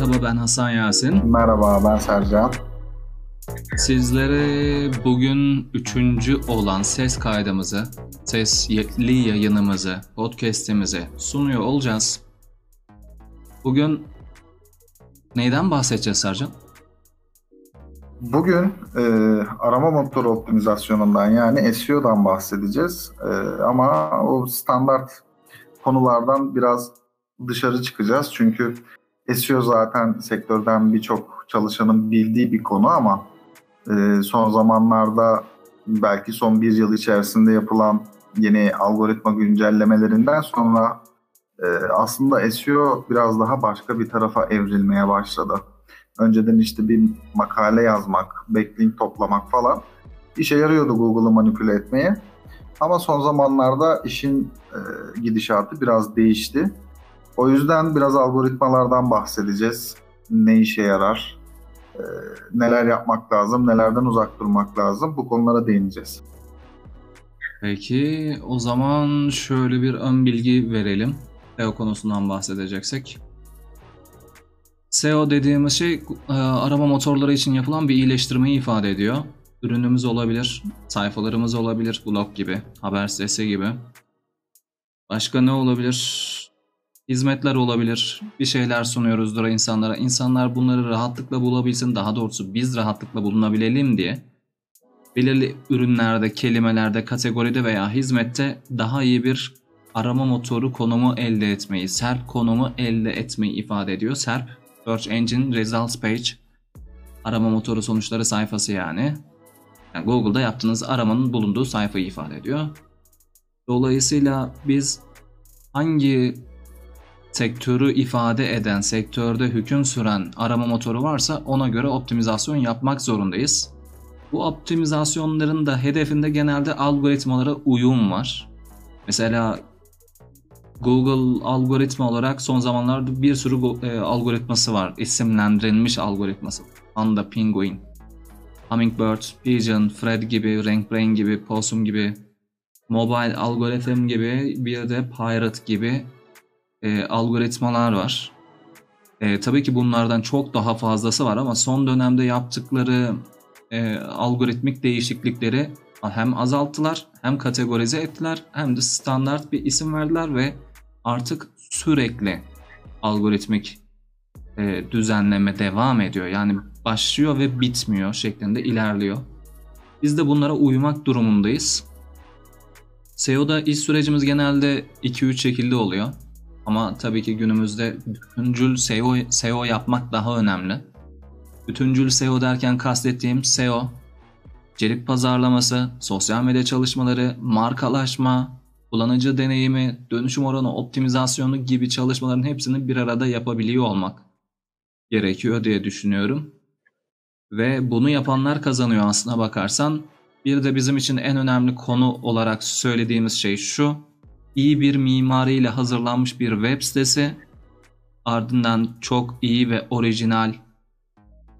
Merhaba ben Hasan Yasin. Merhaba ben Sercan. Sizlere bugün üçüncü olan ses kaydımızı, sesli yayınımızı, podcast'imizi sunuyor olacağız. Bugün neyden bahsedeceğiz Sercan? Bugün e, arama motoru optimizasyonundan yani SEO'dan bahsedeceğiz. E, ama o standart konulardan biraz dışarı çıkacağız. Çünkü SEO zaten sektörden birçok çalışanın bildiği bir konu ama e, son zamanlarda belki son bir yıl içerisinde yapılan yeni algoritma güncellemelerinden sonra e, aslında SEO biraz daha başka bir tarafa evrilmeye başladı. Önceden işte bir makale yazmak, backlink toplamak falan işe yarıyordu Google'ı manipüle etmeye. Ama son zamanlarda işin e, gidişatı biraz değişti. O yüzden biraz algoritmalardan bahsedeceğiz. Ne işe yarar, e, neler yapmak lazım, nelerden uzak durmak lazım bu konulara değineceğiz. Peki o zaman şöyle bir ön bilgi verelim. SEO konusundan bahsedeceksek. SEO dediğimiz şey e, arama motorları için yapılan bir iyileştirmeyi ifade ediyor. Ürünümüz olabilir, sayfalarımız olabilir, blog gibi, haber sitesi gibi. Başka ne olabilir? Hizmetler olabilir. Bir şeyler sunuyoruzdur insanlara. İnsanlar bunları rahatlıkla bulabilsin, daha doğrusu biz rahatlıkla bulunabilelim diye belirli ürünlerde, kelimelerde, kategoride veya hizmette daha iyi bir arama motoru konumu elde etmeyi, SERP konumu elde etmeyi ifade ediyor. SERP, Search Engine Results Page, arama motoru sonuçları sayfası yani. yani Google'da yaptığınız aramanın bulunduğu sayfayı ifade ediyor. Dolayısıyla biz hangi sektörü ifade eden, sektörde hüküm süren arama motoru varsa ona göre optimizasyon yapmak zorundayız. Bu optimizasyonların da hedefinde genelde algoritmalara uyum var. Mesela Google algoritma olarak son zamanlarda bir sürü e, algoritması var. İsimlendirilmiş algoritması. Panda, Penguin, Hummingbird, Pigeon, Fred gibi, RankBrain gibi, Possum gibi, Mobile algoritm gibi, bir de Pirate gibi e, algoritmalar var. E, tabii ki bunlardan çok daha fazlası var ama son dönemde yaptıkları e, algoritmik değişiklikleri hem azalttılar hem kategorize ettiler hem de standart bir isim verdiler ve artık sürekli algoritmik e, düzenleme devam ediyor. Yani başlıyor ve bitmiyor şeklinde ilerliyor. Biz de bunlara uymak durumundayız. SEO'da iş sürecimiz genelde 2-3 şekilde oluyor. Ama tabii ki günümüzde bütüncül SEO, SEO yapmak daha önemli. Bütüncül SEO derken kastettiğim SEO, içerik pazarlaması, sosyal medya çalışmaları, markalaşma, kullanıcı deneyimi, dönüşüm oranı optimizasyonu gibi çalışmaların hepsini bir arada yapabiliyor olmak gerekiyor diye düşünüyorum. Ve bunu yapanlar kazanıyor aslına bakarsan. Bir de bizim için en önemli konu olarak söylediğimiz şey şu. İyi bir mimariyle hazırlanmış bir web sitesi, ardından çok iyi ve orijinal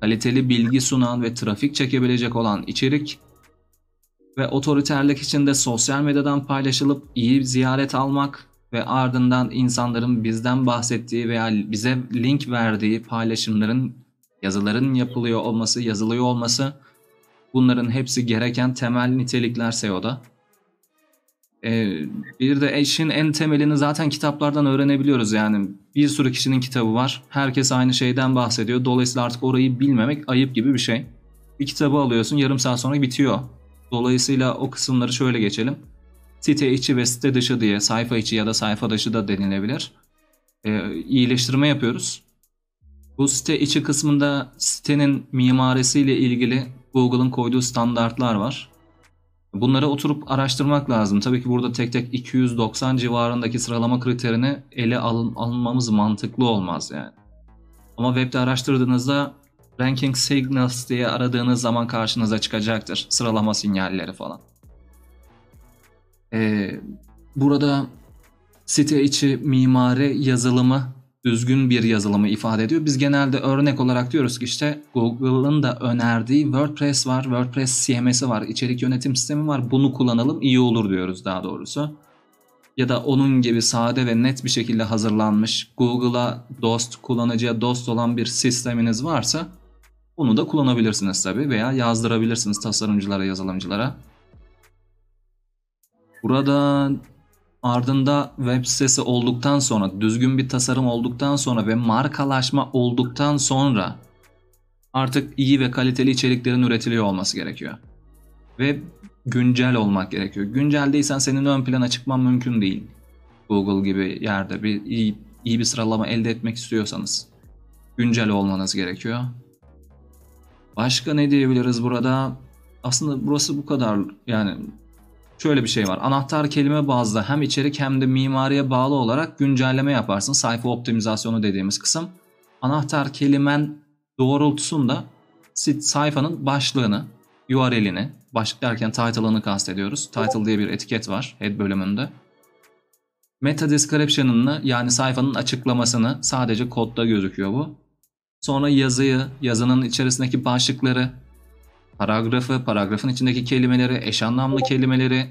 kaliteli bilgi sunan ve trafik çekebilecek olan içerik ve otoriterlik içinde sosyal medyadan paylaşılıp iyi ziyaret almak ve ardından insanların bizden bahsettiği veya bize link verdiği paylaşımların, yazıların yapılıyor olması, yazılıyor olması bunların hepsi gereken temel nitelikler SEO'da. Ee, bir de işin en temelini zaten kitaplardan öğrenebiliyoruz yani. Bir sürü kişinin kitabı var. Herkes aynı şeyden bahsediyor. Dolayısıyla artık orayı bilmemek ayıp gibi bir şey. Bir kitabı alıyorsun yarım saat sonra bitiyor. Dolayısıyla o kısımları şöyle geçelim. Site içi ve site dışı diye sayfa içi ya da sayfa dışı da denilebilir. Ee, iyileştirme yapıyoruz. Bu site içi kısmında sitenin mimarisiyle ilgili Google'ın koyduğu standartlar var. Bunları oturup araştırmak lazım. Tabii ki burada tek tek 290 civarındaki sıralama kriterini ele alın, alınmamız mantıklı olmaz yani. Ama webde araştırdığınızda ranking signals diye aradığınız zaman karşınıza çıkacaktır. Sıralama sinyalleri falan. Ee, burada site içi mimari yazılımı düzgün bir yazılımı ifade ediyor. Biz genelde örnek olarak diyoruz ki işte Google'ın da önerdiği WordPress var, WordPress CMS'i var, içerik yönetim sistemi var. Bunu kullanalım iyi olur diyoruz daha doğrusu. ya da onun gibi sade ve net bir şekilde hazırlanmış Google'a dost, kullanıcıya dost olan bir sisteminiz varsa bunu da kullanabilirsiniz tabii veya yazdırabilirsiniz tasarımcılara, yazılımcılara. Burada ardında web sitesi olduktan sonra, düzgün bir tasarım olduktan sonra ve markalaşma olduktan sonra artık iyi ve kaliteli içeriklerin üretiliyor olması gerekiyor. Ve güncel olmak gerekiyor. Güncel değilsen senin ön plana çıkman mümkün değil. Google gibi yerde bir iyi, iyi bir sıralama elde etmek istiyorsanız güncel olmanız gerekiyor. Başka ne diyebiliriz burada? Aslında burası bu kadar yani şöyle bir şey var. Anahtar kelime bazlı hem içerik hem de mimariye bağlı olarak güncelleme yaparsın. Sayfa optimizasyonu dediğimiz kısım. Anahtar kelimen doğrultusunda sayfanın başlığını, URL'ini, başlık derken title'ını kastediyoruz. Title diye bir etiket var head bölümünde. Meta description'ını yani sayfanın açıklamasını sadece kodda gözüküyor bu. Sonra yazıyı, yazının içerisindeki başlıkları, paragrafı, paragrafın içindeki kelimeleri, eş anlamlı kelimeleri,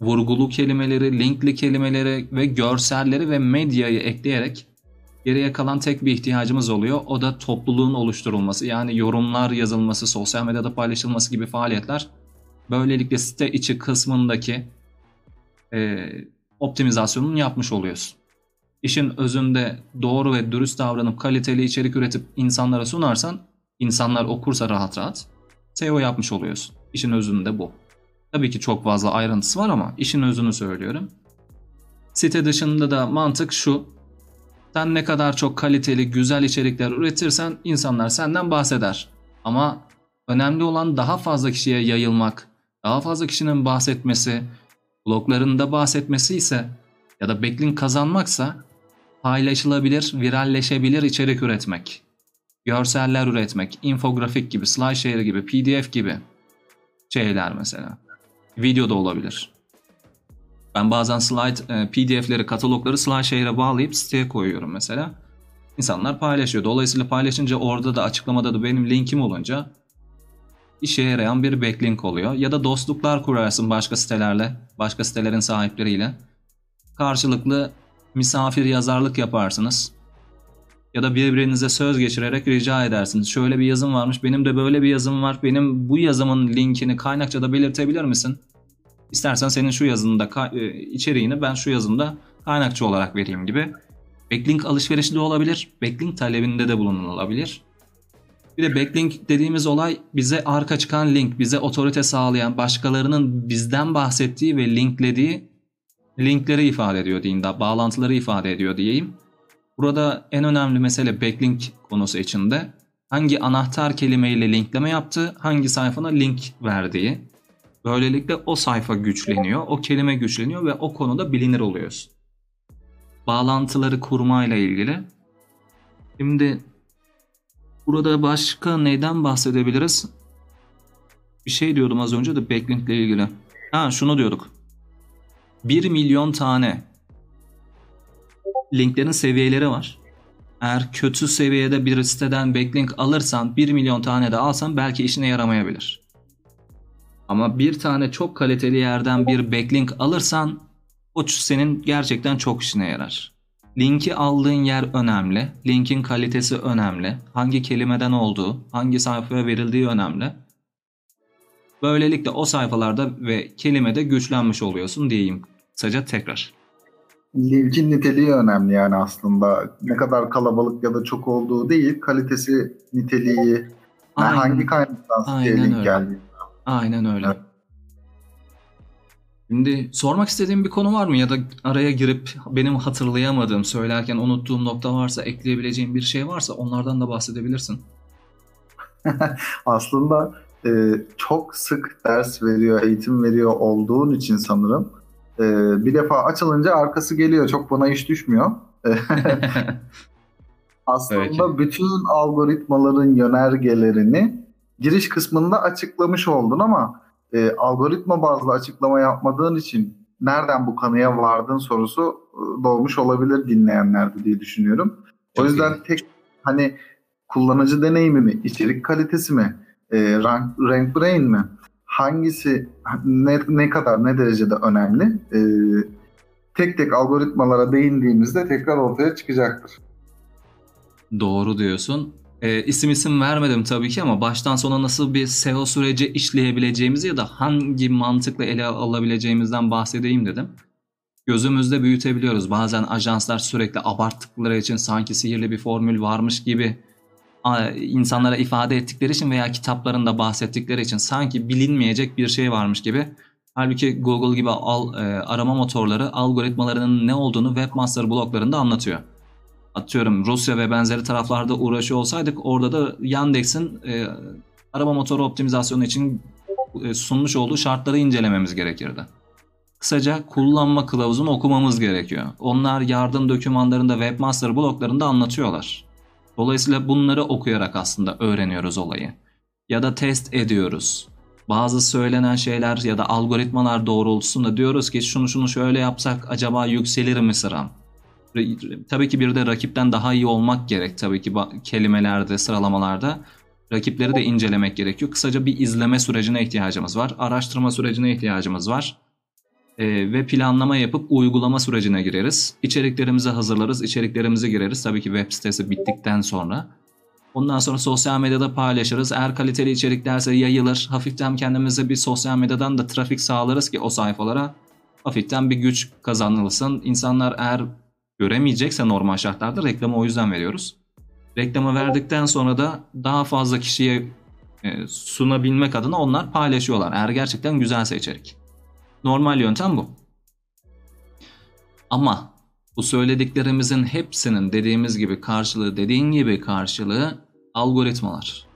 vurgulu kelimeleri, linkli kelimeleri ve görselleri ve medyayı ekleyerek geriye kalan tek bir ihtiyacımız oluyor. O da topluluğun oluşturulması. Yani yorumlar yazılması, sosyal medyada paylaşılması gibi faaliyetler. Böylelikle site içi kısmındaki e, optimizasyonunu yapmış oluyorsun. İşin özünde doğru ve dürüst davranıp kaliteli içerik üretip insanlara sunarsan, insanlar okursa rahat rahat SEO yapmış oluyorsun. İşin özünde bu. Tabii ki çok fazla ayrıntısı var ama işin özünü söylüyorum. Site dışında da mantık şu. Sen ne kadar çok kaliteli, güzel içerikler üretirsen insanlar senden bahseder. Ama önemli olan daha fazla kişiye yayılmak, daha fazla kişinin bahsetmesi, bloglarında bahsetmesi ise ya da backlink kazanmaksa paylaşılabilir, viralleşebilir içerik üretmek. Görseller üretmek, infografik gibi, slideshare gibi, pdf gibi şeyler mesela. Video da olabilir. Ben bazen slide, e, pdf'leri, katalogları slideshare'e bağlayıp siteye koyuyorum mesela. İnsanlar paylaşıyor. Dolayısıyla paylaşınca orada da açıklamada da benim linkim olunca işe yarayan bir backlink oluyor. Ya da dostluklar kurarsın başka sitelerle, başka sitelerin sahipleriyle. Karşılıklı misafir yazarlık yaparsınız. Ya da birbirinize söz geçirerek rica edersiniz. Şöyle bir yazım varmış, benim de böyle bir yazım var. Benim bu yazımın linkini kaynakçada belirtebilir misin? İstersen senin şu yazında e, içeriğini ben şu yazımda kaynakçı olarak vereyim gibi. Backlink alışverişi de olabilir. Backlink talebinde de bulunulabilir. Bir de backlink dediğimiz olay bize arka çıkan link, bize otorite sağlayan, başkalarının bizden bahsettiği ve linklediği linkleri ifade ediyor diyeyim da bağlantıları ifade ediyor diyeyim. Burada en önemli mesele backlink konusu içinde hangi anahtar kelimeyle linkleme yaptığı, hangi sayfana link verdiği. Böylelikle o sayfa güçleniyor, o kelime güçleniyor ve o konuda bilinir oluyorsun. Bağlantıları kurmayla ilgili. Şimdi burada başka neyden bahsedebiliriz? Bir şey diyordum az önce de backlink ile ilgili. Ha şunu diyorduk. 1 milyon tane linklerin seviyeleri var. Eğer kötü seviyede bir siteden backlink alırsan 1 milyon tane de alsan belki işine yaramayabilir. Ama bir tane çok kaliteli yerden bir backlink alırsan o senin gerçekten çok işine yarar. Linki aldığın yer önemli. Linkin kalitesi önemli. Hangi kelimeden olduğu, hangi sayfaya verildiği önemli. Böylelikle o sayfalarda ve kelimede güçlenmiş oluyorsun diyeyim kısaca tekrar. Linkin niteliği önemli yani aslında. Ne kadar kalabalık ya da çok olduğu değil, kalitesi, niteliği, yani Aynen. hangi kaynaktan siteye link. Aynen öyle. Evet. Şimdi sormak istediğim bir konu var mı ya da araya girip benim hatırlayamadığım, söylerken unuttuğum nokta varsa, ekleyebileceğim bir şey varsa onlardan da bahsedebilirsin. Aslında e, çok sık ders veriyor, eğitim veriyor olduğun için sanırım e, bir defa açılınca arkası geliyor. Çok bana iş düşmüyor. Aslında evet. bütün algoritmaların yönergelerini giriş kısmında açıklamış oldun ama e, algoritma bazlı açıklama yapmadığın için nereden bu kanıya vardın sorusu e, doğmuş olabilir dinleyenlerde diye düşünüyorum. Çok o yüzden iyi. tek hani kullanıcı deneyimi mi, içerik kalitesi mi, e, rank, rank brain mi? Hangisi ne, ne kadar ne derecede önemli e, tek tek algoritmalara değindiğimizde tekrar ortaya çıkacaktır. Doğru diyorsun. E, isim isim vermedim tabii ki ama baştan sona nasıl bir SEO süreci işleyebileceğimizi ya da hangi mantıkla ele alabileceğimizden bahsedeyim dedim. Gözümüzde büyütebiliyoruz. Bazen ajanslar sürekli abarttıkları için sanki sihirli bir formül varmış gibi insanlara ifade ettikleri için veya kitaplarında bahsettikleri için sanki bilinmeyecek bir şey varmış gibi. Halbuki Google gibi al, e, arama motorları algoritmalarının ne olduğunu webmaster bloglarında anlatıyor atıyorum Rusya ve benzeri taraflarda uğraşıyor olsaydık orada da Yandex'in e, arama motoru optimizasyonu için e, sunmuş olduğu şartları incelememiz gerekirdi. Kısaca kullanma kılavuzunu okumamız gerekiyor. Onlar yardım dokümanlarında webmaster bloklarında anlatıyorlar. Dolayısıyla bunları okuyarak aslında öğreniyoruz olayı. Ya da test ediyoruz. Bazı söylenen şeyler ya da algoritmalar doğrultusunda diyoruz ki şunu şunu şöyle yapsak acaba yükselir mi sıram? tabii ki bir de rakipten daha iyi olmak gerek tabii ki kelimelerde, sıralamalarda. Rakipleri de incelemek gerekiyor. Kısaca bir izleme sürecine ihtiyacımız var. Araştırma sürecine ihtiyacımız var. Ee, ve planlama yapıp uygulama sürecine gireriz. İçeriklerimizi hazırlarız, içeriklerimizi gireriz. Tabii ki web sitesi bittikten sonra. Ondan sonra sosyal medyada paylaşırız. Eğer kaliteli içeriklerse yayılır. Hafiften kendimize bir sosyal medyadan da trafik sağlarız ki o sayfalara hafiften bir güç kazanılsın. İnsanlar eğer göremeyecekse normal şartlarda reklamı o yüzden veriyoruz. Reklamı verdikten sonra da daha fazla kişiye e, sunabilmek adına onlar paylaşıyorlar. Eğer gerçekten güzelse içerik. Normal yöntem bu. Ama bu söylediklerimizin hepsinin dediğimiz gibi karşılığı, dediğin gibi karşılığı algoritmalar.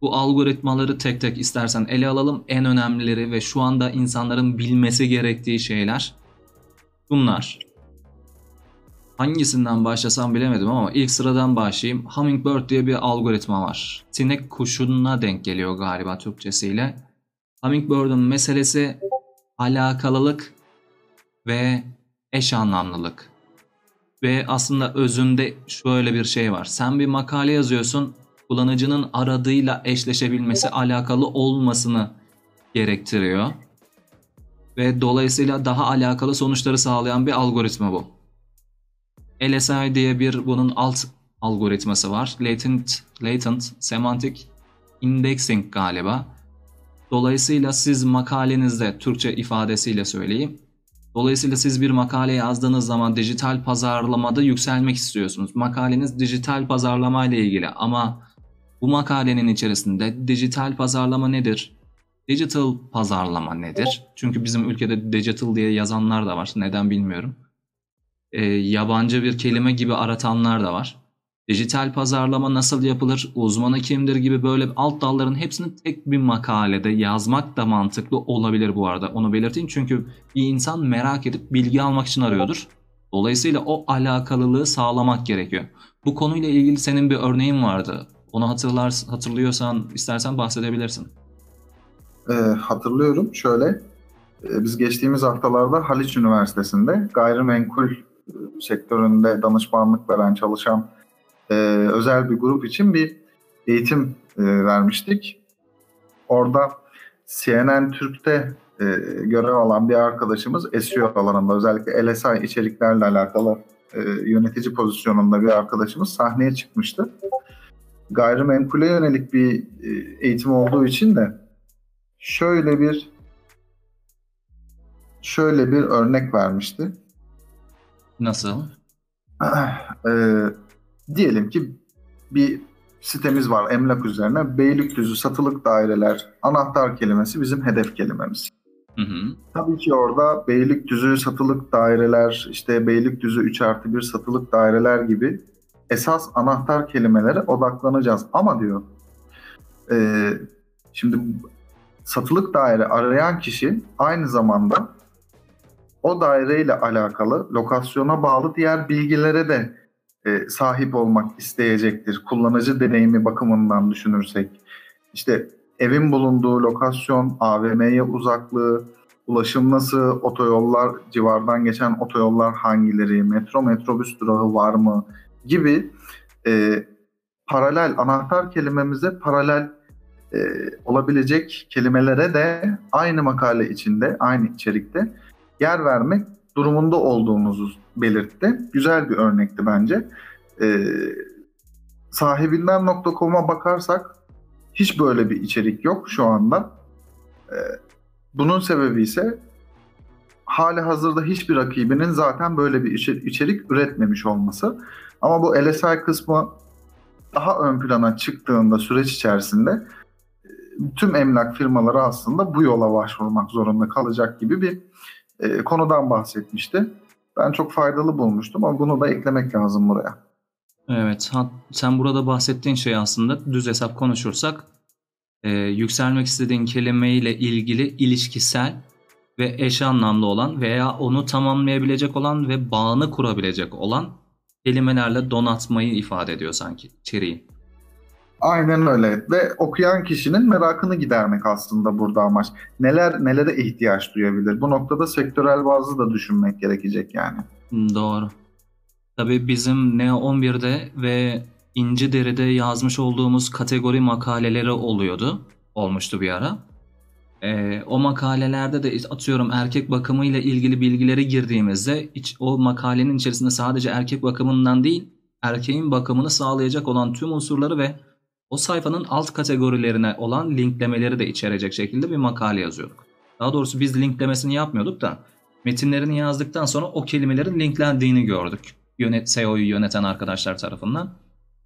Bu algoritmaları tek tek istersen ele alalım. En önemlileri ve şu anda insanların bilmesi gerektiği şeyler bunlar. Hangisinden başlasam bilemedim ama ilk sıradan başlayayım. Hummingbird diye bir algoritma var. Sinek kuşuna denk geliyor galiba Türkçesiyle. Hummingbird'ın meselesi alakalılık ve eş anlamlılık. Ve aslında özünde şöyle bir şey var. Sen bir makale yazıyorsun, kullanıcının aradığıyla eşleşebilmesi, alakalı olmasını gerektiriyor. Ve dolayısıyla daha alakalı sonuçları sağlayan bir algoritma bu. LSI diye bir bunun alt algoritması var. Latent, latent Semantic Indexing galiba. Dolayısıyla siz makalenizde Türkçe ifadesiyle söyleyeyim. Dolayısıyla siz bir makale yazdığınız zaman dijital pazarlamada yükselmek istiyorsunuz. Makaleniz dijital pazarlama ile ilgili ama bu makalenin içerisinde dijital pazarlama nedir? Digital pazarlama nedir? Çünkü bizim ülkede digital diye yazanlar da var. Neden bilmiyorum e, yabancı bir kelime gibi aratanlar da var. Dijital pazarlama nasıl yapılır, uzmanı kimdir gibi böyle alt dalların hepsini tek bir makalede yazmak da mantıklı olabilir bu arada. Onu belirteyim çünkü bir insan merak edip bilgi almak için arıyordur. Dolayısıyla o alakalılığı sağlamak gerekiyor. Bu konuyla ilgili senin bir örneğin vardı. Onu hatırlar, hatırlıyorsan istersen bahsedebilirsin. E, hatırlıyorum. Şöyle, e, biz geçtiğimiz haftalarda Haliç Üniversitesi'nde gayrimenkul sektöründe danışmanlık veren, çalışan e, özel bir grup için bir eğitim e, vermiştik. Orada CNN Türk'te e, görev alan bir arkadaşımız SEO alanında özellikle LSI içeriklerle alakalı e, yönetici pozisyonunda bir arkadaşımız sahneye çıkmıştı. Gayrimenkule yönelik bir e, eğitim olduğu için de şöyle bir şöyle bir örnek vermişti. Nasıl? e, diyelim ki bir sitemiz var emlak üzerine. Beylikdüzü satılık daireler anahtar kelimesi bizim hedef kelimemiz. Hı hı. Tabii ki orada Beylikdüzü satılık daireler, işte Beylikdüzü 3 artı 1 satılık daireler gibi esas anahtar kelimelere odaklanacağız. Ama diyor e, şimdi satılık daire arayan kişi aynı zamanda o daireyle alakalı lokasyona bağlı diğer bilgilere de e, sahip olmak isteyecektir. Kullanıcı deneyimi bakımından düşünürsek. İşte evin bulunduğu lokasyon, AVM'ye uzaklığı, ulaşım nasıl, otoyollar, civardan geçen otoyollar hangileri, metro metrobüs durağı var mı gibi e, paralel anahtar kelimemize paralel e, olabilecek kelimelere de aynı makale içinde, aynı içerikte yer vermek durumunda olduğumuzu belirtti. Güzel bir örnekti bence. E, sahibinden.com'a bakarsak hiç böyle bir içerik yok şu anda. E, bunun sebebi ise hali hazırda hiçbir rakibinin zaten böyle bir içerik üretmemiş olması. Ama bu LSI kısmı daha ön plana çıktığında süreç içerisinde e, tüm emlak firmaları aslında bu yola başvurmak zorunda kalacak gibi bir e, konudan bahsetmişti. Ben çok faydalı bulmuştum ama bunu da eklemek lazım buraya. Evet, sen burada bahsettiğin şey aslında düz hesap konuşursak e, yükselmek istediğin kelimeyle ilgili ilişkisel ve eş anlamlı olan veya onu tamamlayabilecek olan ve bağını kurabilecek olan kelimelerle donatmayı ifade ediyor sanki içeriği. Aynen öyle ve okuyan kişinin merakını gidermek aslında burada amaç. Neler nelere ihtiyaç duyabilir? Bu noktada sektörel bazı da düşünmek gerekecek yani. Doğru. Tabii bizim Neo 11'de ve İnci Deri'de yazmış olduğumuz kategori makaleleri oluyordu. Olmuştu bir ara. Ee, o makalelerde de atıyorum erkek bakımıyla ilgili bilgileri girdiğimizde iç, o makalenin içerisinde sadece erkek bakımından değil erkeğin bakımını sağlayacak olan tüm unsurları ve o sayfanın alt kategorilerine olan linklemeleri de içerecek şekilde bir makale yazıyorduk. Daha doğrusu biz linklemesini yapmıyorduk da metinlerini yazdıktan sonra o kelimelerin linklendiğini gördük. Yönet, SEO'yu yöneten arkadaşlar tarafından.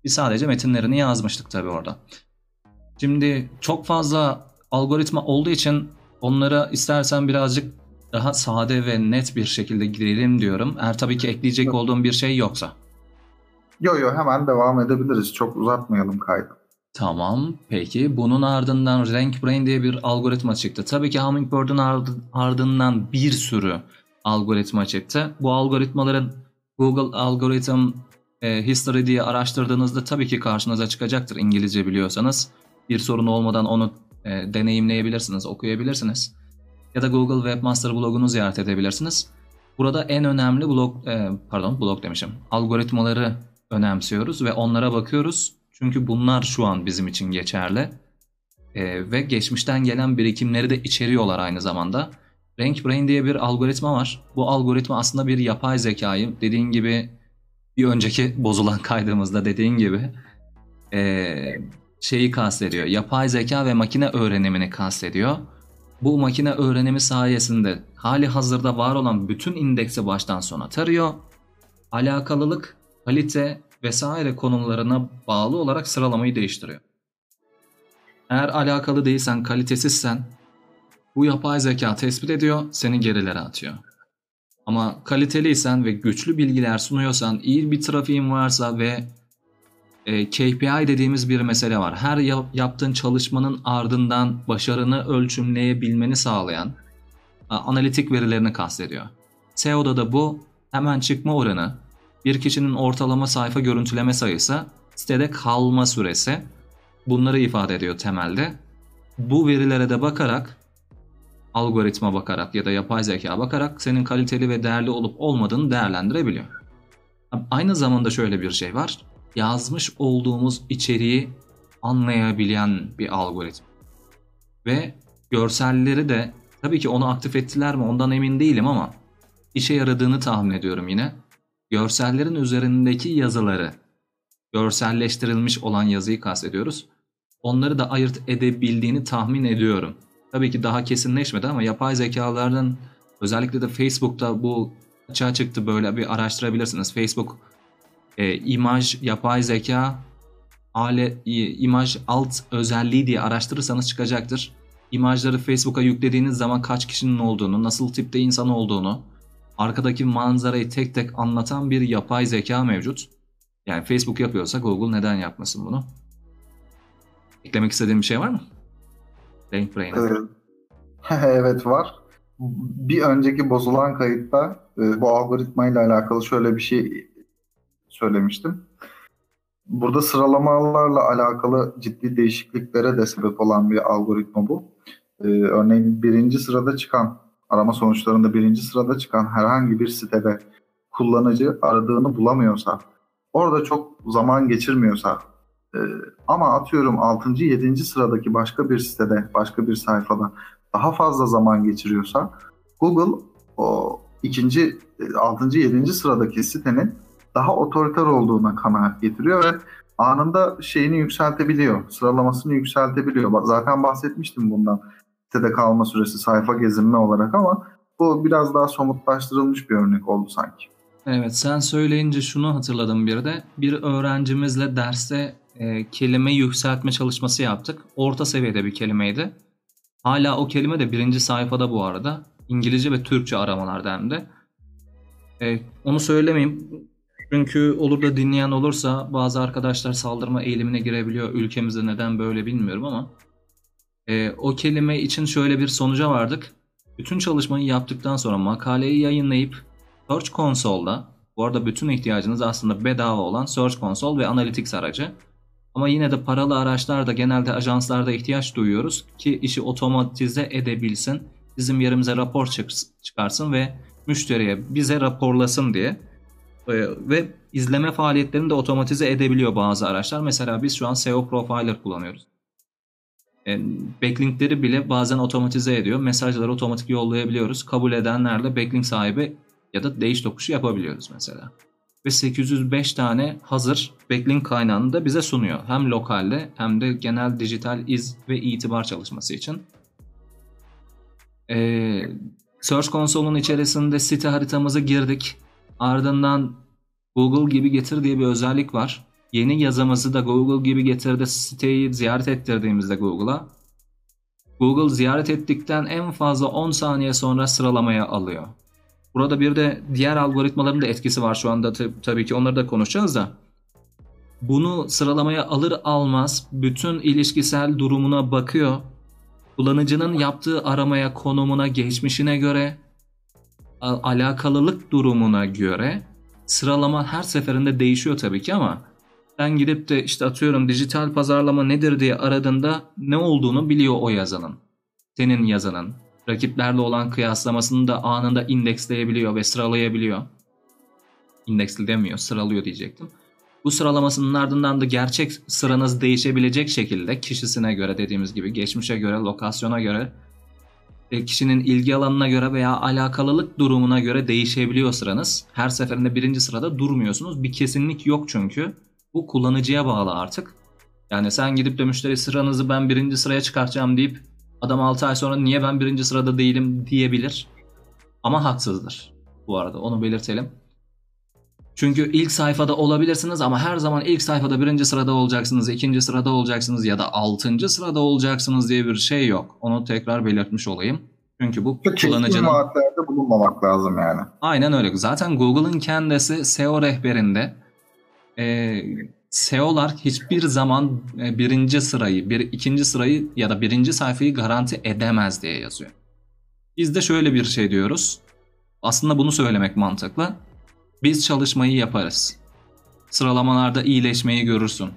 Biz sadece metinlerini yazmıştık tabii orada. Şimdi çok fazla algoritma olduğu için onlara istersen birazcık daha sade ve net bir şekilde girelim diyorum. Eğer tabii ki ekleyecek olduğum bir şey yoksa. Yo yo hemen devam edebiliriz. Çok uzatmayalım kaydı. Tamam. Peki bunun ardından Rank Brain diye bir algoritma çıktı. Tabii ki Hummingbird'ün ardından bir sürü algoritma çıktı. Bu algoritmaların Google Algorithm e, History diye araştırdığınızda tabii ki karşınıza çıkacaktır İngilizce biliyorsanız. Bir sorun olmadan onu e, deneyimleyebilirsiniz, okuyabilirsiniz. Ya da Google Webmaster blogunu ziyaret edebilirsiniz. Burada en önemli blog, e, pardon blog demişim, algoritmaları önemsiyoruz ve onlara bakıyoruz. Çünkü bunlar şu an bizim için geçerli. E, ve geçmişten gelen birikimleri de içeriyorlar aynı zamanda. RankBrain diye bir algoritma var. Bu algoritma aslında bir yapay zekayı dediğin gibi bir önceki bozulan kaydımızda dediğin gibi e, şeyi kastediyor. Yapay zeka ve makine öğrenimini kastediyor. Bu makine öğrenimi sayesinde hali hazırda var olan bütün indeksi baştan sona tarıyor. Alakalılık, kalite vesaire konularına bağlı olarak sıralamayı değiştiriyor. Eğer alakalı değilsen, kalitesizsen bu yapay zeka tespit ediyor, seni gerilere atıyor. Ama kaliteliysen ve güçlü bilgiler sunuyorsan, iyi bir trafiğin varsa ve e, KPI dediğimiz bir mesele var. Her yap, yaptığın çalışmanın ardından başarını ölçümleyebilmeni sağlayan analitik verilerini kastediyor. SEO'da da bu hemen çıkma oranı, bir kişinin ortalama sayfa görüntüleme sayısı, sitede kalma süresi bunları ifade ediyor temelde. Bu verilere de bakarak algoritma bakarak ya da yapay zeka bakarak senin kaliteli ve değerli olup olmadığını değerlendirebiliyor. Aynı zamanda şöyle bir şey var. Yazmış olduğumuz içeriği anlayabilen bir algoritma. Ve görselleri de tabii ki onu aktif ettiler mi ondan emin değilim ama işe yaradığını tahmin ediyorum yine. Görsellerin üzerindeki yazıları, görselleştirilmiş olan yazıyı kastediyoruz. Onları da ayırt edebildiğini tahmin ediyorum. Tabii ki daha kesinleşmedi ama yapay zekaların özellikle de Facebook'ta bu açığa çıktı böyle bir araştırabilirsiniz. Facebook e, imaj, yapay zeka, alet, imaj alt özelliği diye araştırırsanız çıkacaktır. İmajları Facebook'a yüklediğiniz zaman kaç kişinin olduğunu, nasıl tipte insan olduğunu, arkadaki manzarayı tek tek anlatan bir yapay zeka mevcut. Yani Facebook yapıyorsa Google neden yapmasın bunu? Eklemek istediğim bir şey var mı? Denk Evet. evet var. Bir önceki bozulan kayıtta e, bu algoritma ile alakalı şöyle bir şey söylemiştim. Burada sıralamalarla alakalı ciddi değişikliklere de sebep olan bir algoritma bu. Ee, örneğin birinci sırada çıkan, arama sonuçlarında birinci sırada çıkan herhangi bir sitede kullanıcı aradığını bulamıyorsa, orada çok zaman geçirmiyorsa ee, ama atıyorum 6. 7. sıradaki başka bir sitede, başka bir sayfada daha fazla zaman geçiriyorsa Google o ikinci, e, altıncı, yedinci sıradaki sitenin daha otoriter olduğuna kanaat getiriyor ve anında şeyini yükseltebiliyor, sıralamasını yükseltebiliyor. Zaten bahsetmiştim bundan sitede kalma süresi sayfa gezinme olarak ama bu biraz daha somutlaştırılmış bir örnek oldu sanki. Evet sen söyleyince şunu hatırladım bir de. Bir öğrencimizle derste e, kelime yükseltme çalışması yaptık. Orta seviyede bir kelimeydi. Hala o kelime de birinci sayfada bu arada. İngilizce ve Türkçe aramalarda hem de. E, onu söylemeyeyim. Çünkü olur da dinleyen olursa bazı arkadaşlar saldırma eğilimine girebiliyor. Ülkemizde neden böyle bilmiyorum ama. E, o kelime için şöyle bir sonuca vardık. Bütün çalışmayı yaptıktan sonra makaleyi yayınlayıp Search Console'da bu arada bütün ihtiyacınız aslında bedava olan Search Console ve Analytics aracı. Ama yine de paralı araçlarda genelde ajanslarda ihtiyaç duyuyoruz ki işi otomatize edebilsin. Bizim yerimize rapor çıkarsın ve müşteriye bize raporlasın diye. Ee, ve izleme faaliyetlerini de otomatize edebiliyor bazı araçlar. Mesela biz şu an SEO Profiler kullanıyoruz. Ee, backlinkleri bile bazen otomatize ediyor. Mesajları otomatik yollayabiliyoruz. Kabul edenlerle backlink sahibi ya da değiş tokuşu yapabiliyoruz mesela. Ve 805 tane hazır backlink kaynağını da bize sunuyor. Hem lokalde hem de genel dijital iz ve itibar çalışması için. Ee, Search Console'un içerisinde site haritamızı girdik. Ardından Google gibi getir diye bir özellik var. Yeni yazımızı da Google gibi getirdi siteyi ziyaret ettirdiğimizde Google'a. Google ziyaret ettikten en fazla 10 saniye sonra sıralamaya alıyor. Burada bir de diğer algoritmaların da etkisi var şu anda tabii ki onları da konuşacağız da. Bunu sıralamaya alır almaz bütün ilişkisel durumuna bakıyor. Kullanıcının yaptığı aramaya, konumuna, geçmişine göre, alakalılık durumuna göre sıralama her seferinde değişiyor tabii ki ama sen gidip de işte atıyorum dijital pazarlama nedir diye aradığında ne olduğunu biliyor o yazanın. Senin yazanın rakiplerle olan kıyaslamasını da anında indeksleyebiliyor ve sıralayabiliyor. İndeksli demiyor, sıralıyor diyecektim. Bu sıralamasının ardından da gerçek sıranız değişebilecek şekilde kişisine göre dediğimiz gibi geçmişe göre, lokasyona göre, e, kişinin ilgi alanına göre veya alakalılık durumuna göre değişebiliyor sıranız. Her seferinde birinci sırada durmuyorsunuz. Bir kesinlik yok çünkü. Bu kullanıcıya bağlı artık. Yani sen gidip de müşteri sıranızı ben birinci sıraya çıkartacağım deyip Adam 6 ay sonra niye ben birinci sırada değilim diyebilir. Ama haksızdır. Bu arada onu belirtelim. Çünkü ilk sayfada olabilirsiniz ama her zaman ilk sayfada birinci sırada olacaksınız, ikinci sırada olacaksınız ya da altıncı sırada olacaksınız diye bir şey yok. Onu tekrar belirtmiş olayım. Çünkü bu Kesin kullanıcının... vaatlerde bulunmamak lazım yani. Aynen öyle. Zaten Google'ın kendisi SEO rehberinde e, SEO'lar hiçbir zaman e, birinci sırayı, bir ikinci sırayı ya da birinci sayfayı garanti edemez diye yazıyor. Biz de şöyle bir şey diyoruz. Aslında bunu söylemek mantıklı. Biz çalışmayı yaparız. Sıralamalarda iyileşmeyi görürsün.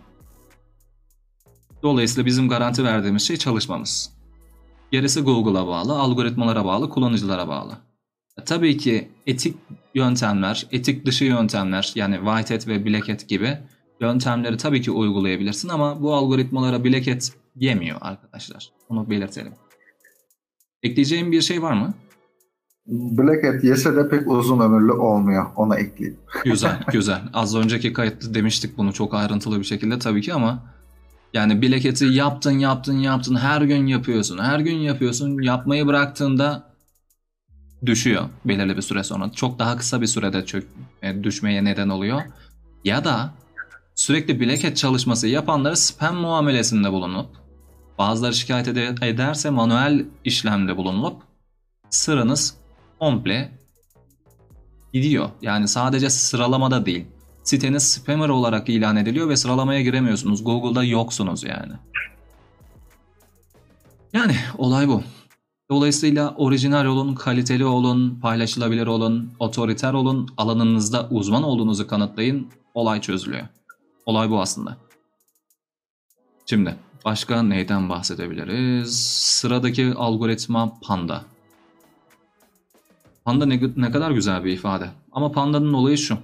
Dolayısıyla bizim garanti verdiğimiz şey çalışmamız. Gerisi Google'a bağlı, algoritmalara bağlı, kullanıcılara bağlı. E, tabii ki etik yöntemler, etik dışı yöntemler yani Whitehead ve Blackhead gibi yöntemleri tabii ki uygulayabilirsin ama bu algoritmalara bileket yemiyor arkadaşlar. Onu belirtelim. Ekleyeceğim bir şey var mı? Black Hat yese de pek uzun ömürlü olmuyor. Ona ekleyeyim. Güzel, güzel. Az önceki kayıtta demiştik bunu çok ayrıntılı bir şekilde tabii ki ama yani Black Hat'i yaptın, yaptın, yaptın. Her gün yapıyorsun. Her gün yapıyorsun. Yapmayı bıraktığında düşüyor belirli bir süre sonra. Çok daha kısa bir sürede çök, e, düşmeye neden oluyor. Ya da Sürekli bileket çalışması yapanları spam muamelesinde bulunup, bazıları şikayet ederse manuel işlemde bulunup sıranız komple gidiyor. Yani sadece sıralamada değil. Siteniz spammer olarak ilan ediliyor ve sıralamaya giremiyorsunuz. Google'da yoksunuz yani. Yani olay bu. Dolayısıyla orijinal olun, kaliteli olun, paylaşılabilir olun, otoriter olun, alanınızda uzman olduğunuzu kanıtlayın, olay çözülüyor. Olay bu aslında. Şimdi başka neyden bahsedebiliriz? Sıradaki algoritma Panda. Panda ne, ne kadar güzel bir ifade. Ama Panda'nın olayı şu.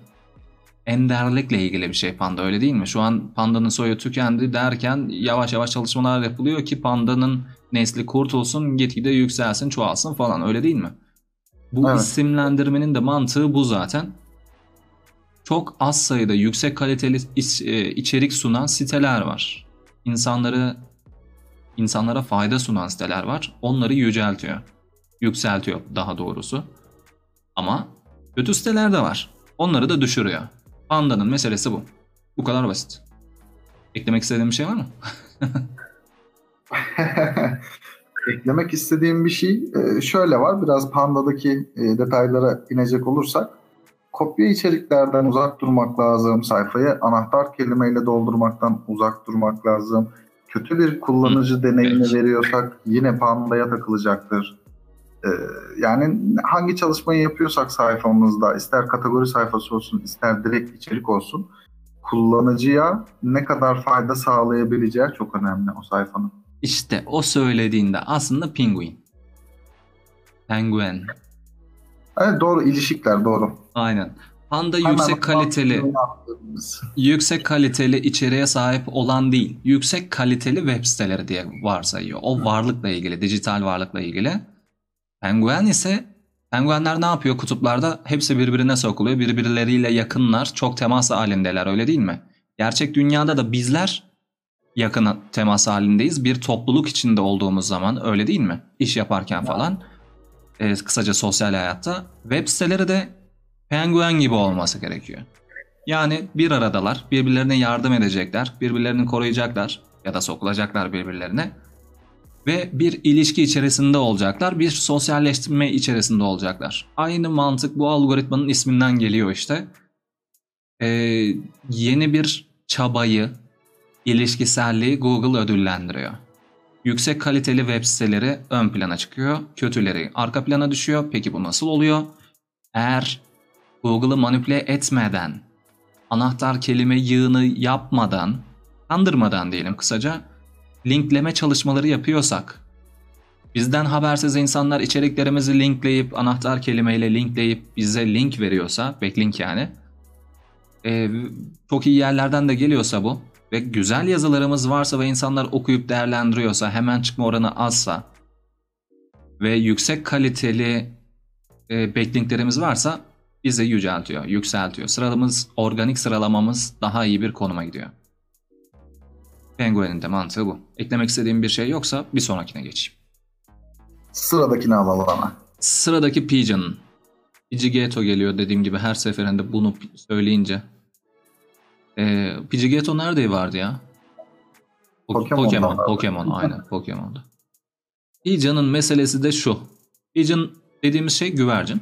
Enderlikle ilgili bir şey Panda öyle değil mi? Şu an Panda'nın soyu tükendi derken yavaş yavaş çalışmalar yapılıyor ki Panda'nın nesli kurtulsun, gitgide yükselsin, çoğalsın falan öyle değil mi? Bu Evet. isimlendirmenin de mantığı bu zaten. Çok az sayıda yüksek kaliteli iç- e, içerik sunan siteler var. İnsanları insanlara fayda sunan siteler var. Onları yüceltiyor. Yükseltiyor daha doğrusu. Ama kötü siteler de var. Onları da düşürüyor. Panda'nın meselesi bu. Bu kadar basit. Eklemek istediğim bir şey var mı? Eklemek istediğim bir şey e, şöyle var. Biraz Panda'daki e, detaylara inecek olursak kopya içeriklerden uzak durmak lazım. Sayfayı anahtar kelimeyle doldurmaktan uzak durmak lazım. Kötü bir kullanıcı deneyimi veriyorsak yine Panda'ya takılacaktır. E, Yani hangi çalışmayı yapıyorsak sayfamızda ister kategori sayfası olsun ister direkt içerik olsun kullanıcıya ne kadar fayda sağlayabileceği çok önemli o sayfanın. İşte o söylediğinde aslında penguin. Penguen. Evet doğru ilişikler doğru. Aynen. Panda Hemen yüksek kaliteli, yüksek kaliteli içeriğe sahip olan değil, yüksek kaliteli web siteleri diye varsayıyor. O varlıkla ilgili, dijital varlıkla ilgili. Penguen ise, penguenler ne yapıyor kutuplarda? Hepsi birbirine sokuluyor, birbirleriyle yakınlar, çok temas halindeler öyle değil mi? Gerçek dünyada da bizler yakın temas halindeyiz. Bir topluluk içinde olduğumuz zaman öyle değil mi? İş yaparken falan. e, kısaca sosyal hayatta. Web siteleri de penguen gibi olması gerekiyor. Yani bir aradalar, birbirlerine yardım edecekler, birbirlerini koruyacaklar ya da sokulacaklar birbirlerine. Ve bir ilişki içerisinde olacaklar, bir sosyalleştirme içerisinde olacaklar. Aynı mantık bu algoritmanın isminden geliyor işte. Ee, yeni bir çabayı, ilişkiselliği Google ödüllendiriyor. Yüksek kaliteli web siteleri ön plana çıkıyor, kötüleri arka plana düşüyor. Peki bu nasıl oluyor? Eğer Google'ı manipüle etmeden, anahtar kelime yığını yapmadan, kandırmadan diyelim kısaca, linkleme çalışmaları yapıyorsak, bizden habersiz insanlar içeriklerimizi linkleyip, anahtar kelimeyle linkleyip bize link veriyorsa, backlink yani, e, çok iyi yerlerden de geliyorsa bu ve güzel yazılarımız varsa ve insanlar okuyup değerlendiriyorsa, hemen çıkma oranı azsa ve yüksek kaliteli e, backlinklerimiz varsa bizi yüceltiyor, yükseltiyor. Sıralamamız, organik sıralamamız daha iyi bir konuma gidiyor. Penguin'in de mantığı bu. Eklemek istediğim bir şey yoksa bir sonrakine geçeyim. Sıradakini alalım ama. Sıradaki Pigeon. Pidgeotto geliyor dediğim gibi her seferinde bunu söyleyince. Ee, Pidgeotto nerede vardı ya? Po- Pokemon'da Pokemon. Pokemon aynen Pokemon'da. Pigeon'ın meselesi de şu. Pigeon dediğimiz şey güvercin.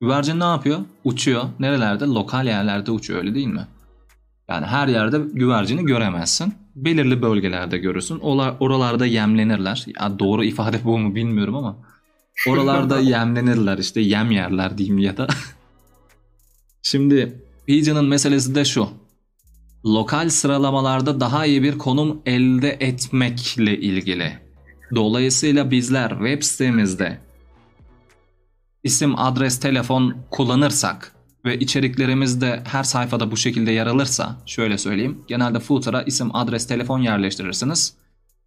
Güvercin ne yapıyor? Uçuyor. Nerelerde? Lokal yerlerde uçuyor öyle değil mi? Yani her yerde güvercini göremezsin. Belirli bölgelerde görürsün. Ola- Oralarda yemlenirler. Ya doğru ifade bu mu bilmiyorum ama. Oralarda yemlenirler işte yem yerler diyeyim ya da. Şimdi Pigeon'ın meselesi de şu. Lokal sıralamalarda daha iyi bir konum elde etmekle ilgili. Dolayısıyla bizler web sitemizde isim, adres, telefon kullanırsak ve içeriklerimiz de her sayfada bu şekilde yer alırsa şöyle söyleyeyim. Genelde footer'a isim, adres, telefon yerleştirirsiniz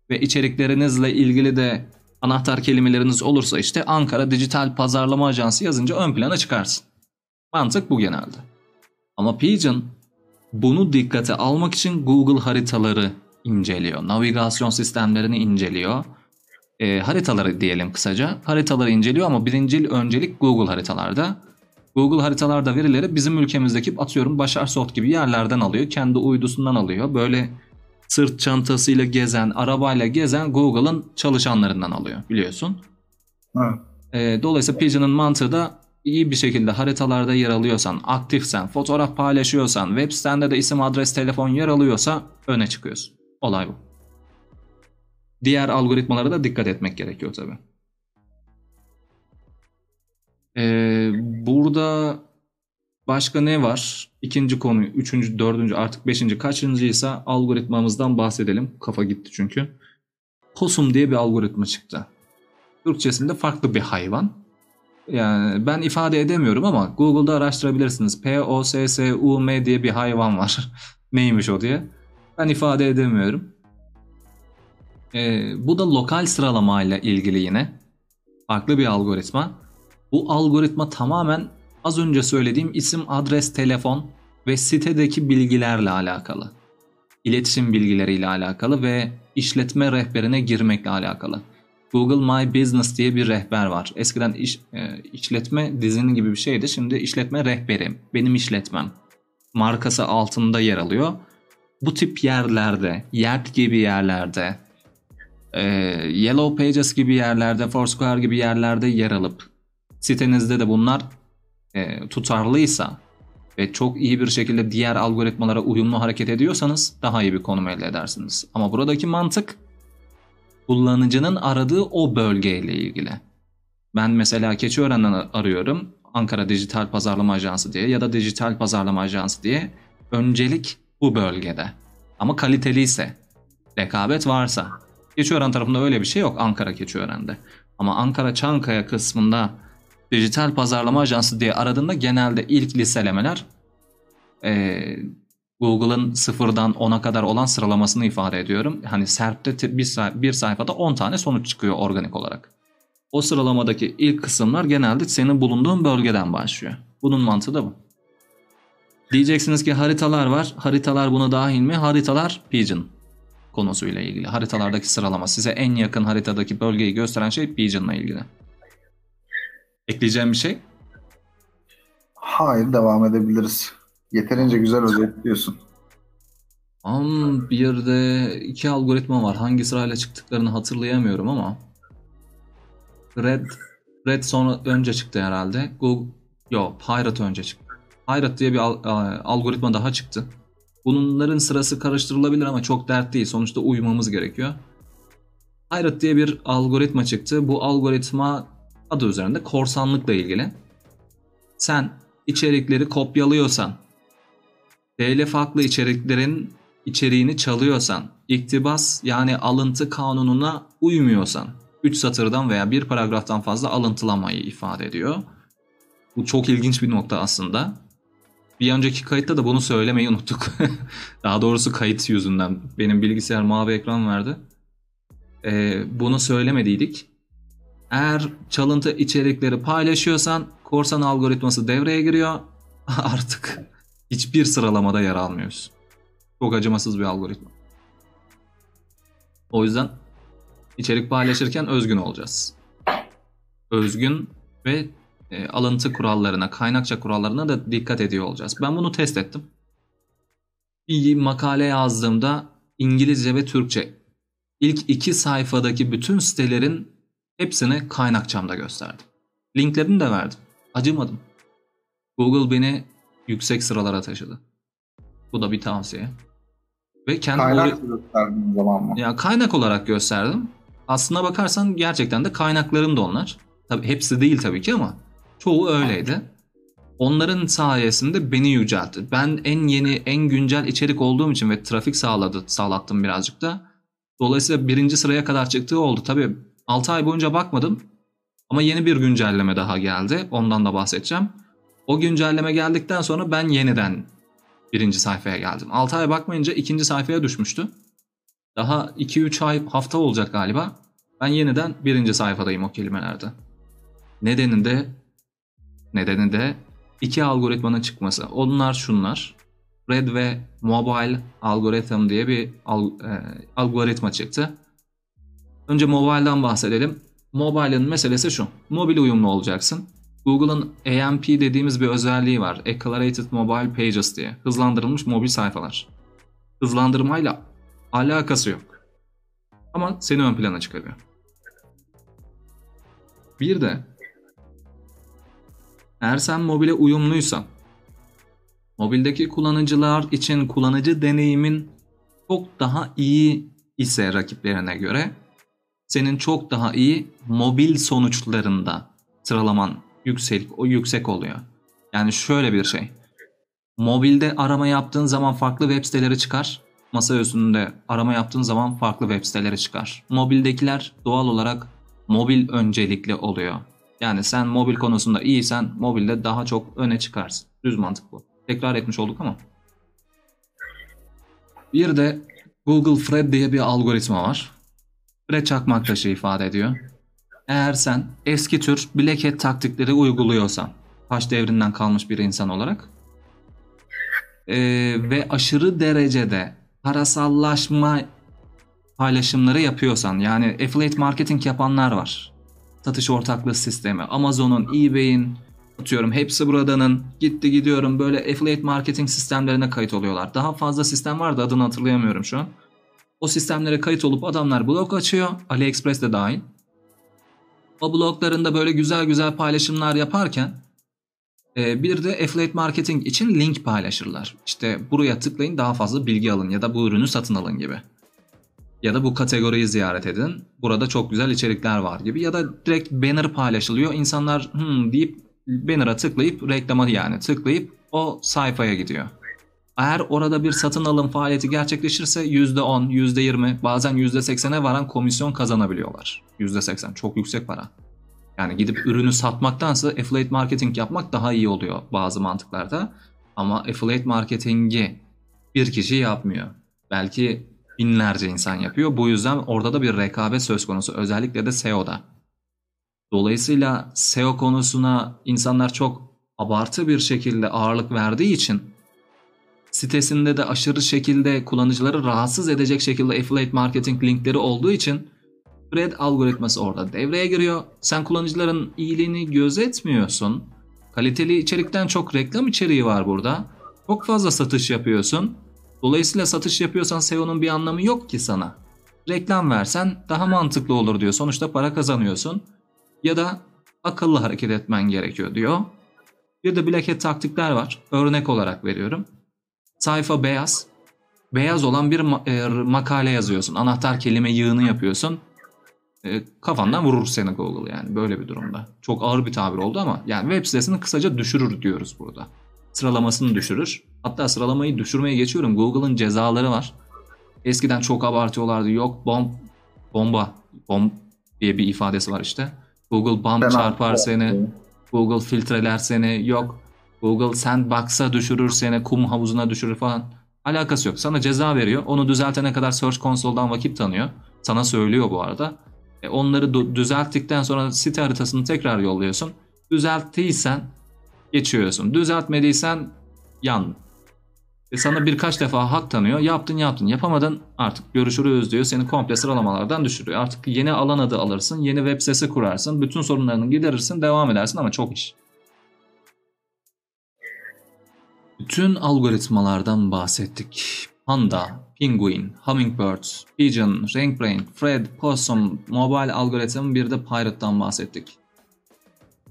ve içeriklerinizle ilgili de anahtar kelimeleriniz olursa işte Ankara Dijital Pazarlama Ajansı yazınca ön plana çıkarsın. Mantık bu genelde. Ama Pigeon bunu dikkate almak için Google haritaları inceliyor. Navigasyon sistemlerini inceliyor. E, haritaları diyelim kısaca. Haritaları inceliyor ama birincil öncelik Google haritalarda. Google haritalarda verileri bizim ülkemizdeki atıyorum Başarsoft gibi yerlerden alıyor. Kendi uydusundan alıyor. Böyle sırt çantasıyla gezen, arabayla gezen Google'ın çalışanlarından alıyor biliyorsun. Evet. E, dolayısıyla Pigeon'ın mantığı da iyi bir şekilde haritalarda yer alıyorsan, aktifsen, fotoğraf paylaşıyorsan, web sitende de isim, adres, telefon yer alıyorsa öne çıkıyorsun. Olay bu. Diğer algoritmalara da dikkat etmek gerekiyor tabii. Ee, burada başka ne var? İkinci konu, üçüncü, dördüncü, artık beşinci, kaçıncıysa algoritmamızdan bahsedelim. Kafa gitti çünkü. Possum diye bir algoritma çıktı. Türkçesinde farklı bir hayvan. Yani ben ifade edemiyorum ama Google'da araştırabilirsiniz. P-O-S-S-U-M diye bir hayvan var. Neymiş o diye. Ben ifade edemiyorum. Ee, bu da lokal sıralamayla ilgili yine. Farklı bir algoritma. Bu algoritma tamamen az önce söylediğim isim, adres, telefon ve sitedeki bilgilerle alakalı. İletişim bilgileriyle alakalı ve işletme rehberine girmekle alakalı. Google My Business diye bir rehber var. Eskiden iş, e, işletme dizinin gibi bir şeydi. Şimdi işletme rehberi. Benim işletmem. Markası altında yer alıyor. Bu tip yerlerde, Yelp gibi yerlerde, e, Yellow Pages gibi yerlerde, Foursquare gibi yerlerde yer alıp sitenizde de bunlar e, tutarlıysa ve çok iyi bir şekilde diğer algoritmalara uyumlu hareket ediyorsanız daha iyi bir konum elde edersiniz. Ama buradaki mantık kullanıcının aradığı o bölgeyle ilgili. Ben mesela Keçiören'den arıyorum. Ankara Dijital Pazarlama Ajansı diye ya da Dijital Pazarlama Ajansı diye. Öncelik bu bölgede. Ama kaliteli ise, rekabet varsa. Keçiören tarafında öyle bir şey yok Ankara Keçiören'de. Ama Ankara Çankaya kısmında Dijital Pazarlama Ajansı diye aradığında genelde ilk listelemeler e, Google'ın sıfırdan 10'a kadar olan sıralamasını ifade ediyorum. Hani SERP'te bir, say- bir sayfada 10 tane sonuç çıkıyor organik olarak. O sıralamadaki ilk kısımlar genelde senin bulunduğun bölgeden başlıyor. Bunun mantığı da bu. Diyeceksiniz ki haritalar var. Haritalar buna dahil mi? Haritalar Pigeon konusuyla ilgili. Haritalardaki sıralama size en yakın haritadaki bölgeyi gösteren şey Pigeon'la ilgili. Ekleyeceğim bir şey? Hayır devam edebiliriz. Yeterince güzel özetliyorsun. Am bir de iki algoritma var. Hangi sırayla çıktıklarını hatırlayamıyorum ama Red Red sonra önce çıktı herhalde. Google Yo, Pirate önce çıktı. Pirate diye bir al- a- algoritma daha çıktı. Bunların sırası karıştırılabilir ama çok dert değil. Sonuçta uymamız gerekiyor. Pirate diye bir algoritma çıktı. Bu algoritma adı üzerinde korsanlıkla ilgili. Sen içerikleri kopyalıyorsan, telif haklı içeriklerin içeriğini çalıyorsan, iktibas yani alıntı kanununa uymuyorsan, 3 satırdan veya bir paragraftan fazla alıntılamayı ifade ediyor. Bu çok ilginç bir nokta aslında. Bir önceki kayıtta da bunu söylemeyi unuttuk. Daha doğrusu kayıt yüzünden. Benim bilgisayar mavi ekran verdi. Ee, bunu söylemediydik. Eğer çalıntı içerikleri paylaşıyorsan korsan algoritması devreye giriyor. Artık hiçbir sıralamada yer almıyorsun. Çok acımasız bir algoritma. O yüzden içerik paylaşırken özgün olacağız. Özgün ve e, alıntı kurallarına, kaynakça kurallarına da dikkat ediyor olacağız. Ben bunu test ettim. Bir makale yazdığımda İngilizce ve Türkçe ilk iki sayfadaki bütün sitelerin hepsini kaynakçamda gösterdim. Linklerini de verdim. Acımadım. Google beni yüksek sıralara taşıdı. Bu da bir tavsiye. Ve kendi Kaynak gösterdiğin zaman mı? ya kaynak olarak gösterdim. Aslına bakarsan gerçekten de kaynaklarım da onlar. Tabii hepsi değil tabii ki ama çoğu öyleydi. Onların sayesinde beni yüceltti. Ben en yeni, en güncel içerik olduğum için ve trafik sağladı, sağlattım birazcık da. Dolayısıyla birinci sıraya kadar çıktığı oldu. Tabii 6 ay boyunca bakmadım. Ama yeni bir güncelleme daha geldi. Ondan da bahsedeceğim. O güncelleme geldikten sonra ben yeniden birinci sayfaya geldim. 6 ay bakmayınca ikinci sayfaya düşmüştü. Daha 2-3 ay hafta olacak galiba. Ben yeniden birinci sayfadayım o kelimelerde. Nedeni de nedeni de iki algoritmanın çıkması. Onlar şunlar. Red ve Mobile Algorithm diye bir al, e, algoritma çıktı. Önce mobile'dan bahsedelim. Mobile'ın meselesi şu. Mobil uyumlu olacaksın. Google'ın AMP dediğimiz bir özelliği var. Accelerated Mobile Pages diye. Hızlandırılmış mobil sayfalar. Hızlandırmayla alakası yok. Ama seni ön plana çıkarıyor. Bir de eğer sen mobile uyumluysan mobildeki kullanıcılar için kullanıcı deneyimin çok daha iyi ise rakiplerine göre senin çok daha iyi mobil sonuçlarında sıralaman yüksek, o yüksek oluyor. Yani şöyle bir şey. Mobilde arama yaptığın zaman farklı web siteleri çıkar. Masa üstünde arama yaptığın zaman farklı web siteleri çıkar. Mobildekiler doğal olarak mobil öncelikli oluyor. Yani sen mobil konusunda iyisen mobilde daha çok öne çıkarsın. Düz mantık bu. Tekrar etmiş olduk ama. Bir de Google Fred diye bir algoritma var. Fred çakmak taşı ifade ediyor. Eğer sen eski tür black hat taktikleri uyguluyorsan, taş devrinden kalmış bir insan olarak ee, ve aşırı derecede parasallaşma paylaşımları yapıyorsan yani affiliate marketing yapanlar var. Satış ortaklığı sistemi, Amazon'un, eBay'in, atıyorum hepsi buradanın gitti gidiyorum böyle affiliate marketing sistemlerine kayıt oluyorlar. Daha fazla sistem var da adını hatırlayamıyorum şu an. O sistemlere kayıt olup adamlar blog açıyor. AliExpress de dahil. O bloglarında böyle güzel güzel paylaşımlar yaparken e, bir de affiliate marketing için link paylaşırlar. İşte buraya tıklayın daha fazla bilgi alın ya da bu ürünü satın alın gibi. Ya da bu kategoriyi ziyaret edin. Burada çok güzel içerikler var gibi. Ya da direkt banner paylaşılıyor. İnsanlar hmm deyip banner'a tıklayıp reklama yani tıklayıp o sayfaya gidiyor. Eğer orada bir satın alım faaliyeti gerçekleşirse %10, %20 bazen %80'e varan komisyon kazanabiliyorlar. %80 çok yüksek para. Yani gidip ürünü satmaktansa affiliate marketing yapmak daha iyi oluyor bazı mantıklarda. Ama affiliate marketingi bir kişi yapmıyor. Belki binlerce insan yapıyor. Bu yüzden orada da bir rekabet söz konusu. Özellikle de SEO'da. Dolayısıyla SEO konusuna insanlar çok abartı bir şekilde ağırlık verdiği için sitesinde de aşırı şekilde kullanıcıları rahatsız edecek şekilde affiliate marketing linkleri olduğu için Thread algoritması orada devreye giriyor. Sen kullanıcıların iyiliğini gözetmiyorsun. Kaliteli içerikten çok reklam içeriği var burada. Çok fazla satış yapıyorsun. Dolayısıyla satış yapıyorsan SEO'nun bir anlamı yok ki sana. Reklam versen daha mantıklı olur diyor. Sonuçta para kazanıyorsun. Ya da akıllı hareket etmen gerekiyor diyor. Bir de Black Hat taktikler var. Örnek olarak veriyorum. Sayfa beyaz. Beyaz olan bir e, makale yazıyorsun. Anahtar kelime yığını yapıyorsun. E, kafandan vurur seni Google yani böyle bir durumda. Çok ağır bir tabir oldu ama yani web sitesini kısaca düşürür diyoruz burada. Sıralamasını düşürür. Hatta sıralamayı düşürmeye geçiyorum. Google'ın cezaları var. Eskiden çok abartıyorlardı. Yok bomb, bomba, bomb diye bir ifadesi var işte. Google bomb Ben çarpar seni. Google filtreler seni. Yok Google sandbox'a düşürür seni. Kum havuzuna düşürür falan. Alakası yok. Sana ceza veriyor. Onu düzeltene kadar Search Console'dan vakit tanıyor. Sana söylüyor bu arada. E, onları düzelttikten sonra site haritasını tekrar yolluyorsun. Düzelttiysen geçiyorsun. Düzeltmediysen yan. E sana birkaç defa hak tanıyor. Yaptın yaptın. Yapamadın artık görüşürüz diyor. Seni komple sıralamalardan düşürüyor. Artık yeni alan adı alırsın. Yeni web sitesi kurarsın. Bütün sorunlarını giderirsin. Devam edersin ama çok iş. Bütün algoritmalardan bahsettik. Panda, Penguin, Hummingbird, Pigeon, RankBrain, Fred, Possum, Mobile algoritm bir de Pirate'dan bahsettik.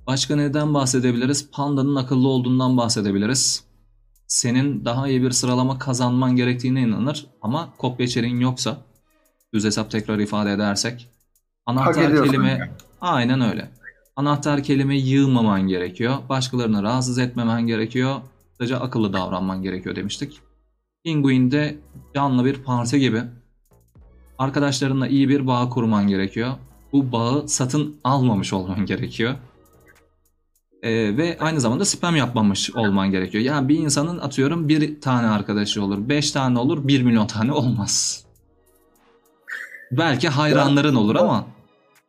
Başka neden bahsedebiliriz? Panda'nın akıllı olduğundan bahsedebiliriz. Senin daha iyi bir sıralama kazanman gerektiğine inanır ama kopya içeriğin yoksa düz hesap tekrar ifade edersek anahtar kelime yani. aynen öyle. Anahtar kelime yığmaman gerekiyor. Başkalarını rahatsız etmemen gerekiyor. Sadece akıllı davranman gerekiyor demiştik. Penguin'de canlı bir parti gibi. Arkadaşlarınla iyi bir bağ kurman gerekiyor. Bu bağı satın almamış olman gerekiyor. Ee, ve aynı zamanda spam yapmamış olman gerekiyor. Yani bir insanın atıyorum bir tane arkadaşı olur, beş tane olur, bir milyon tane olmaz. Belki hayranların olur ama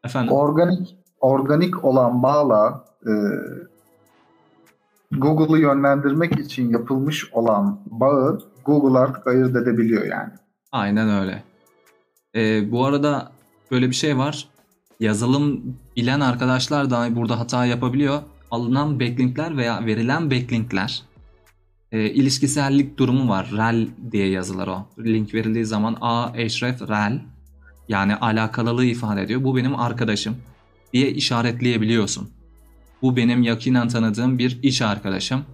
efendim Organik organik olan bağla e, Google'ı yönlendirmek için yapılmış olan bağı Google artık ayırt edebiliyor yani. Aynen öyle. Ee, bu arada böyle bir şey var. Yazılım bilen arkadaşlar da burada hata yapabiliyor. Alınan backlinkler veya verilen backlinkler e, ilişkisellik durumu var. rel diye yazılır o. Link verildiği zaman a eşref rel yani alakalılığı ifade ediyor. Bu benim arkadaşım diye işaretleyebiliyorsun. Bu benim yakinen tanıdığım bir iş arkadaşım.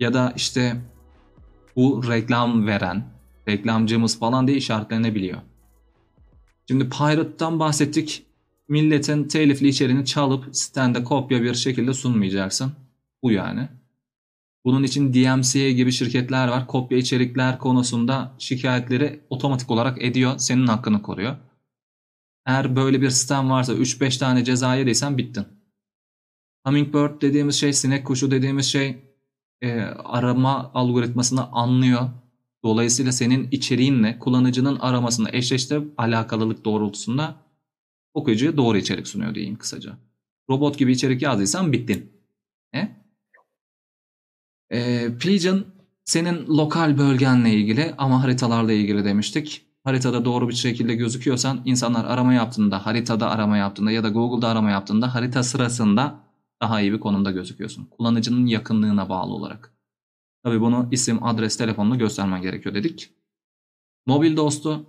Ya da işte bu reklam veren, reklamcımız falan diye işaretlenebiliyor. Şimdi Pirate'dan bahsettik. Milletin telifli içeriğini çalıp sitende kopya bir şekilde sunmayacaksın. Bu yani. Bunun için DMCA gibi şirketler var. Kopya içerikler konusunda şikayetleri otomatik olarak ediyor. Senin hakkını koruyor. Eğer böyle bir sistem varsa 3-5 tane ceza yediysen bittin. Hummingbird dediğimiz şey, sinek kuşu dediğimiz şey e, arama algoritmasını anlıyor. Dolayısıyla senin içeriğinle kullanıcının aramasını eşleştirip alakalılık doğrultusunda okuyucuya doğru içerik sunuyor diyeyim kısaca. Robot gibi içerik yazdıysan bittin. E? E, Plegen senin lokal bölgenle ilgili ama haritalarla ilgili demiştik. Haritada doğru bir şekilde gözüküyorsan insanlar arama yaptığında, haritada arama yaptığında ya da Google'da arama yaptığında harita sırasında daha iyi bir konumda gözüküyorsun. Kullanıcının yakınlığına bağlı olarak. Tabii bunu isim, adres, telefonla göstermen gerekiyor dedik. Mobil dostu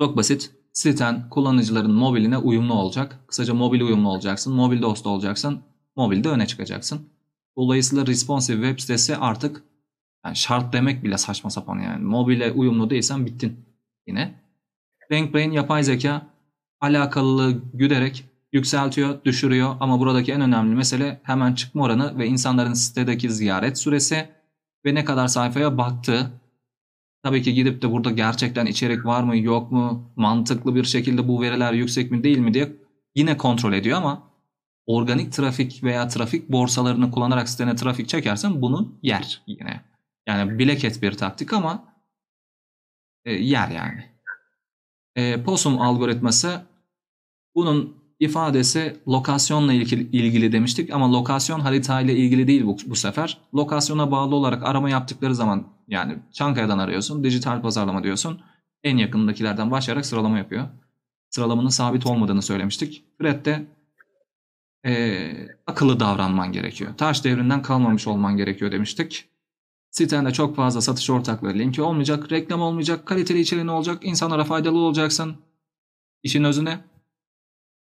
çok basit. Siten kullanıcıların mobiline uyumlu olacak. Kısaca mobil uyumlu olacaksın. Mobil dostu olacaksın. Mobilde öne çıkacaksın. Dolayısıyla responsive web sitesi artık yani şart demek bile saçma sapan yani. Mobile uyumlu değilsen bittin yine. RankBrain yapay zeka alakalılığı güderek yükseltiyor, düşürüyor ama buradaki en önemli mesele hemen çıkma oranı ve insanların sitedeki ziyaret süresi ve ne kadar sayfaya baktığı. Tabii ki gidip de burada gerçekten içerik var mı yok mu, mantıklı bir şekilde bu veriler yüksek mi değil mi diye yine kontrol ediyor ama organik trafik veya trafik borsalarını kullanarak sitene trafik çekersen bunu yer yine. Yani bilek et bir taktik ama e, yer yani. E, POSUM algoritması bunun ifadesi lokasyonla ilgili, demiştik ama lokasyon haritayla ilgili değil bu, bu sefer. Lokasyona bağlı olarak arama yaptıkları zaman yani Çankaya'dan arıyorsun, dijital pazarlama diyorsun. En yakındakilerden başlayarak sıralama yapıyor. Sıralamanın sabit olmadığını söylemiştik. Fred de e, akıllı davranman gerekiyor. Taş devrinden kalmamış olman gerekiyor demiştik. Sitende çok fazla satış ortakları linki olmayacak, reklam olmayacak, kaliteli içeriğin olacak, insanlara faydalı olacaksın. İşin özü ne?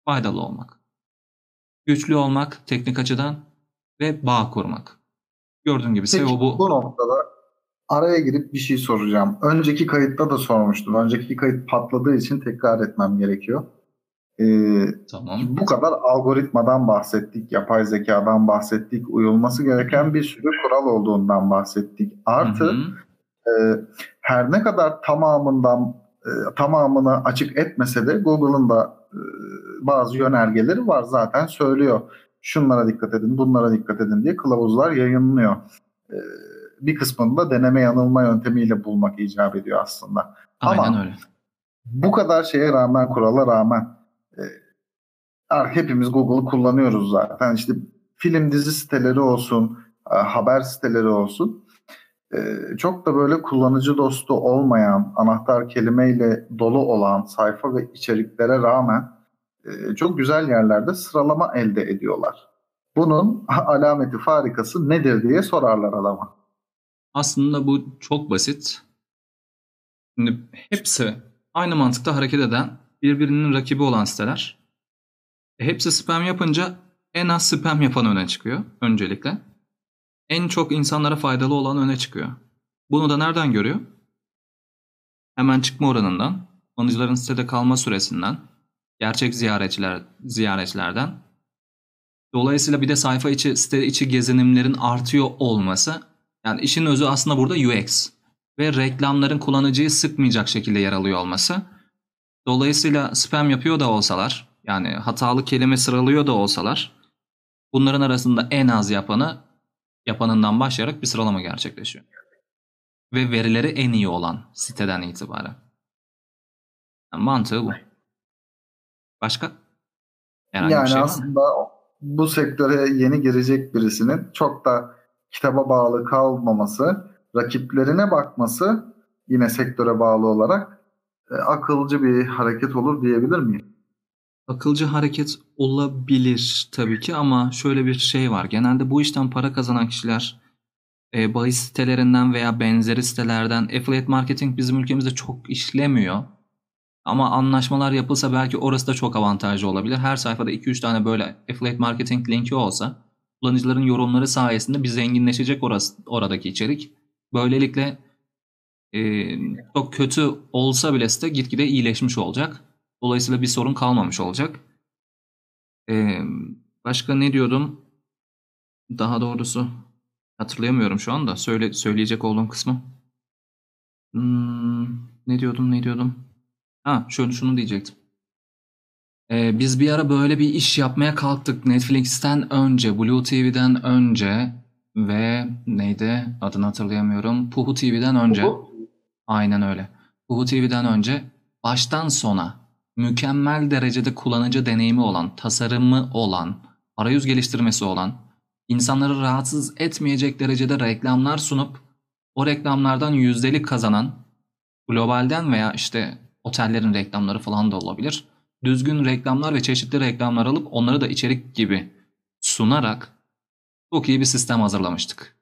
Faydalı olmak. Güçlü olmak teknik açıdan ve bağ kurmak. Gördüğün gibi Peki, SEO bu. bu noktada araya girip bir şey soracağım. Önceki kayıtta da sormuştum. Önceki kayıt patladığı için tekrar etmem gerekiyor. Ee, Tamam. bu kadar algoritmadan bahsettik, yapay zekadan bahsettik, uyulması gereken bir sürü kural olduğundan bahsettik. Artı Hı hı. e, her ne kadar tamamından e, tamamını açık etmese de Google'ın da bazı yönergeleri var zaten söylüyor. Şunlara dikkat edin, bunlara dikkat edin diye kılavuzlar yayınlıyor. E, bir kısmını da deneme yanılma yöntemiyle bulmak icap ediyor aslında. Aynen Ama öyle. bu kadar şeye rağmen, kurala rağmen e, hepimiz Google'ı kullanıyoruz zaten. İşte film dizi siteleri olsun, e, haber siteleri olsun. E, çok da böyle kullanıcı dostu olmayan, anahtar kelimeyle dolu olan sayfa ve içeriklere rağmen e, çok güzel yerlerde sıralama elde ediyorlar. Bunun alameti farikası nedir diye sorarlar adama. Aslında bu çok basit. Şimdi hepsi aynı mantıkta hareket eden birbirinin rakibi olan siteler. E, hepsi spam yapınca en az spam yapan öne çıkıyor öncelikle. En çok insanlara faydalı olan öne çıkıyor. Bunu da nereden görüyor? Hemen çıkma oranından, kullanıcıların sitede kalma süresinden, gerçek ziyaretçiler ziyaretçilerden. Dolayısıyla bir de sayfa içi, site içi gezinimlerin artıyor olması. Yani işin özü aslında burada UX ve reklamların kullanıcıyı sıkmayacak şekilde yer alıyor olması. Dolayısıyla spam yapıyor da olsalar, yani hatalı kelime sıralıyor da olsalar, bunların arasında en az yapanı yapanından başlayarak bir sıralama gerçekleşiyor. Ve verileri en iyi olan siteden itibaren. Yani mantığı bu. Başka? Herhangi yani bir şey aslında bu sektöre yeni girecek birisinin çok da kitaba bağlı kalmaması, rakiplerine bakması yine sektöre bağlı olarak e, akılcı bir hareket olur diyebilir miyim? Akılcı hareket olabilir tabii ki ama şöyle bir şey var. Genelde bu işten para kazanan kişiler e, bahis sitelerinden veya benzeri sitelerden affiliate marketing bizim ülkemizde çok işlemiyor. Ama anlaşmalar yapılsa belki orası da çok avantajlı olabilir. Her sayfada 2-3 tane böyle affiliate marketing linki olsa kullanıcıların yorumları sayesinde bir zenginleşecek orası, oradaki içerik. Böylelikle e, çok kötü olsa bile site gitgide iyileşmiş olacak. Dolayısıyla bir sorun kalmamış olacak. E, başka ne diyordum? Daha doğrusu hatırlayamıyorum şu anda. Söyle, söyleyecek olduğum kısmı. Hmm, ne diyordum ne diyordum? Ha şöyle şunu diyecektim. Ee, biz bir ara böyle bir iş yapmaya kalktık Netflix'ten önce, Blue TV'den önce ve neydi adını hatırlayamıyorum. Puhu TV'den önce. Bu- Aynen öyle. Puhu TV'den önce baştan sona mükemmel derecede kullanıcı deneyimi olan, tasarımı olan, arayüz geliştirmesi olan, insanları rahatsız etmeyecek derecede reklamlar sunup o reklamlardan yüzdelik kazanan, globalden veya işte otellerin reklamları falan da olabilir. Düzgün reklamlar ve çeşitli reklamlar alıp onları da içerik gibi sunarak çok iyi bir sistem hazırlamıştık.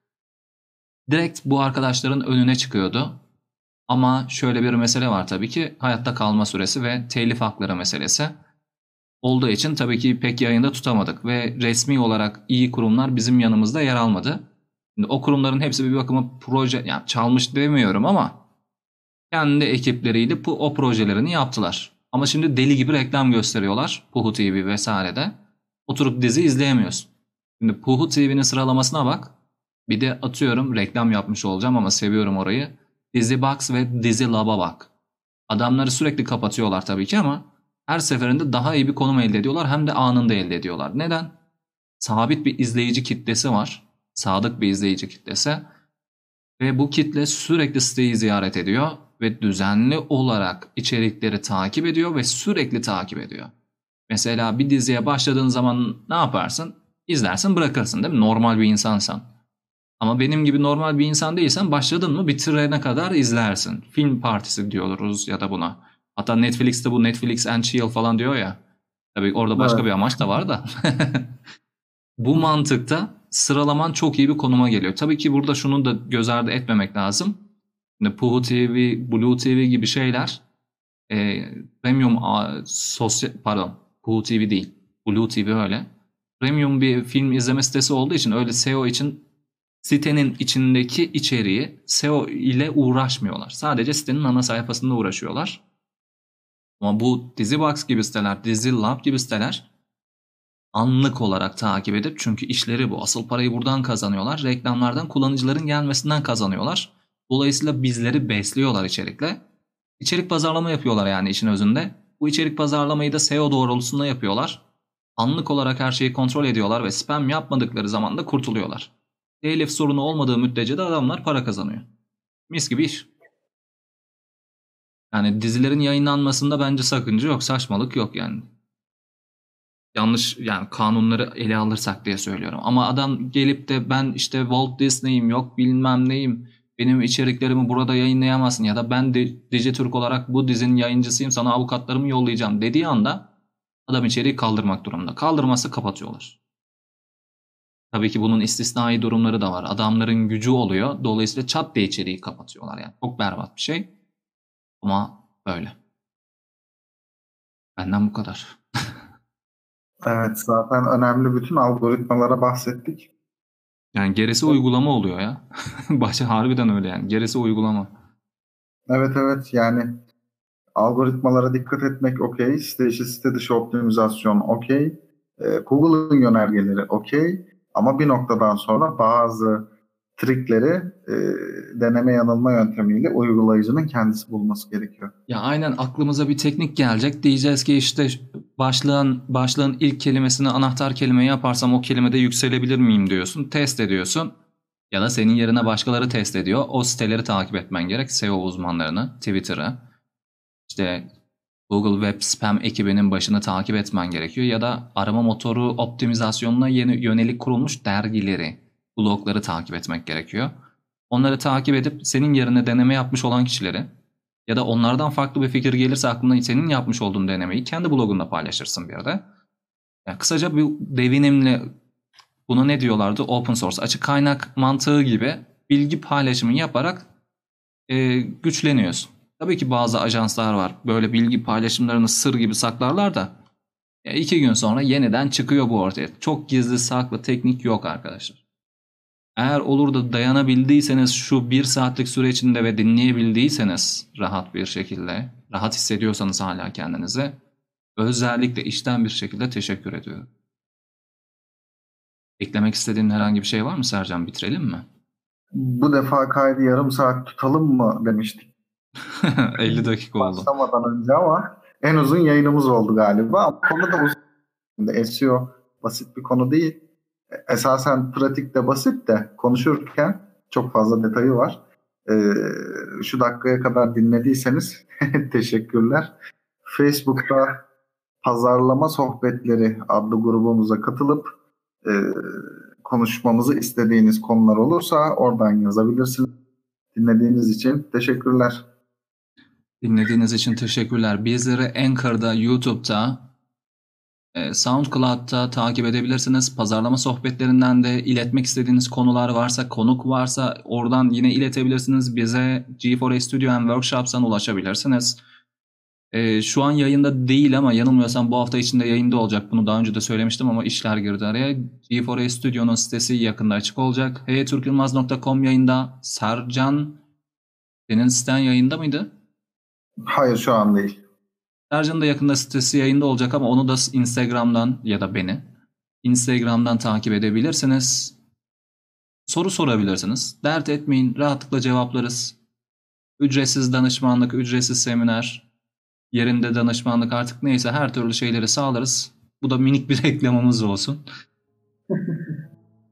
Direkt bu arkadaşların önüne çıkıyordu. Ama şöyle bir mesele var tabii ki hayatta kalma süresi ve telif hakları meselesi. Olduğu için tabii ki pek yayında tutamadık ve resmi olarak iyi kurumlar bizim yanımızda yer almadı. Şimdi o kurumların hepsi bir bakıma proje, yani çalmış demiyorum ama kendi ekipleriyle o projelerini yaptılar. Ama şimdi deli gibi reklam gösteriyorlar Puhu TV vesairede. Oturup dizi izleyemiyorsun. Şimdi Puhu TV'nin sıralamasına bak. Bir de atıyorum reklam yapmış olacağım ama seviyorum orayı. Dizi Box ve Dizi Lab'a bak. Adamları sürekli kapatıyorlar tabii ki ama her seferinde daha iyi bir konum elde ediyorlar hem de anında elde ediyorlar. Neden? Sabit bir izleyici kitlesi var. Sadık bir izleyici kitlesi. Ve bu kitle sürekli siteyi ziyaret ediyor ve düzenli olarak içerikleri takip ediyor ve sürekli takip ediyor. Mesela bir diziye başladığın zaman ne yaparsın? İzlersin bırakırsın değil mi? Normal bir insansan. Ama benim gibi normal bir insan değilsen başladın mı bitirene kadar izlersin. Film partisi diyoruz ya da buna. Hatta Netflix'te bu Netflix and chill falan diyor ya. Tabii orada başka evet. bir amaç da var da. bu mantıkta sıralaman çok iyi bir konuma geliyor. Tabii ki burada şunu da göz ardı etmemek lazım. Şimdi Puhu TV, Blue TV gibi şeyler e, premium a, sosyal pardon Puhu TV değil. Blue TV öyle. Premium bir film izleme sitesi olduğu için öyle SEO için sitenin içindeki içeriği SEO ile uğraşmıyorlar. Sadece sitenin ana sayfasında uğraşıyorlar. Ama bu Dizibox gibi siteler, Dizilab gibi siteler anlık olarak takip edip çünkü işleri bu. Asıl parayı buradan kazanıyorlar. Reklamlardan kullanıcıların gelmesinden kazanıyorlar. Dolayısıyla bizleri besliyorlar içerikle. İçerik pazarlama yapıyorlar yani işin özünde. Bu içerik pazarlamayı da SEO doğrultusunda yapıyorlar. Anlık olarak her şeyi kontrol ediyorlar ve spam yapmadıkları zaman da kurtuluyorlar. Telif sorunu olmadığı müddetçe de adamlar para kazanıyor. Mis gibi iş. Yani dizilerin yayınlanmasında bence sakınca yok, saçmalık yok yani. Yanlış yani kanunları ele alırsak diye söylüyorum. Ama adam gelip de ben işte Walt Disney'im yok bilmem neyim benim içeriklerimi burada yayınlayamazsın ya da ben de Dijitürk olarak bu dizinin yayıncısıyım sana avukatlarımı yollayacağım dediği anda adam içeriği kaldırmak durumunda. Kaldırmazsa kapatıyorlar. Tabii ki bunun istisnai durumları da var. Adamların gücü oluyor. Dolayısıyla çat diye içeriği kapatıyorlar yani. Çok berbat bir şey. Ama öyle. Benden bu kadar. evet zaten önemli bütün algoritmalara bahsettik. Yani gerisi uygulama oluyor ya. Başa harbiden öyle yani. Gerisi uygulama. Evet evet yani algoritmalara dikkat etmek okey. Site içi site dışı optimizasyon okey. Ee, Google'ın yönergeleri okey. Ama bir noktadan sonra bazı trikleri e, deneme yanılma yöntemiyle uygulayıcının kendisi bulması gerekiyor. Ya aynen aklımıza bir teknik gelecek. Diyeceğiz ki işte başlığın başlığın ilk kelimesini anahtar kelime yaparsam o kelimede yükselebilir miyim diyorsun. Test ediyorsun. Ya da senin yerine başkaları test ediyor. O siteleri takip etmen gerek. SEO uzmanlarını, Twitter'ı. İşte Google Web Spam ekibinin başını takip etmen gerekiyor. Ya da arama motoru optimizasyonuna yeni yönelik kurulmuş dergileri blogları takip etmek gerekiyor. Onları takip edip senin yerine deneme yapmış olan kişileri ya da onlardan farklı bir fikir gelirse aklına senin yapmış olduğun denemeyi kendi blogunda paylaşırsın bir de. Yani kısaca bir devinimli buna ne diyorlardı? Open source, açık kaynak mantığı gibi bilgi paylaşımı yaparak e, güçleniyorsun. Tabii ki bazı ajanslar var. Böyle bilgi paylaşımlarını sır gibi saklarlar da e, iki gün sonra yeniden çıkıyor bu ortaya. Çok gizli saklı teknik yok arkadaşlar. Eğer olur da dayanabildiyseniz şu bir saatlik süre içinde ve dinleyebildiyseniz rahat bir şekilde, rahat hissediyorsanız hala kendinizi özellikle işten bir şekilde teşekkür ediyorum. Eklemek istediğin herhangi bir şey var mı Sercan? Bitirelim mi? Bu defa kaydı yarım saat tutalım mı demiştik. 50 dakika oldu. Başlamadan önce ama en uzun yayınımız oldu galiba. Konu da uzun. SEO basit bir konu değil esasen pratikte basit de konuşurken çok fazla detayı var. Ee, şu dakikaya kadar dinlediyseniz teşekkürler. Facebook'ta Pazarlama Sohbetleri adlı grubumuza katılıp e, konuşmamızı istediğiniz konular olursa oradan yazabilirsiniz. Dinlediğiniz için teşekkürler. Dinlediğiniz için teşekkürler. Bizleri Anchor'da, YouTube'da, e, SoundCloud'da takip edebilirsiniz. Pazarlama sohbetlerinden de iletmek istediğiniz konular varsa, konuk varsa oradan yine iletebilirsiniz. Bize G4A Studio and Workshops'tan ulaşabilirsiniz. E, şu an yayında değil ama yanılmıyorsam bu hafta içinde yayında olacak. Bunu daha önce de söylemiştim ama işler girdi araya. G4A Studio'nun sitesi yakında açık olacak. heyetürkülmaz.com yayında. Sercan, senin siten yayında mıydı? Hayır şu an değil. Sercan'ın da yakında sitesi yayında olacak ama onu da Instagram'dan ya da beni Instagram'dan takip edebilirsiniz. Soru sorabilirsiniz. Dert etmeyin. Rahatlıkla cevaplarız. Ücretsiz danışmanlık, ücretsiz seminer, yerinde danışmanlık artık neyse her türlü şeyleri sağlarız. Bu da minik bir reklamımız olsun.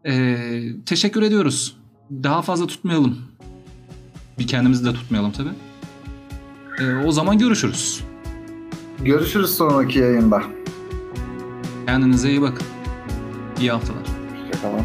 ee, teşekkür ediyoruz. Daha fazla tutmayalım. Bir kendimizi de tutmayalım tabii. Ee, o zaman görüşürüz. Görüşürüz sonraki yayında. Kendinize iyi bakın. İyi haftalar. Hoşçakalın.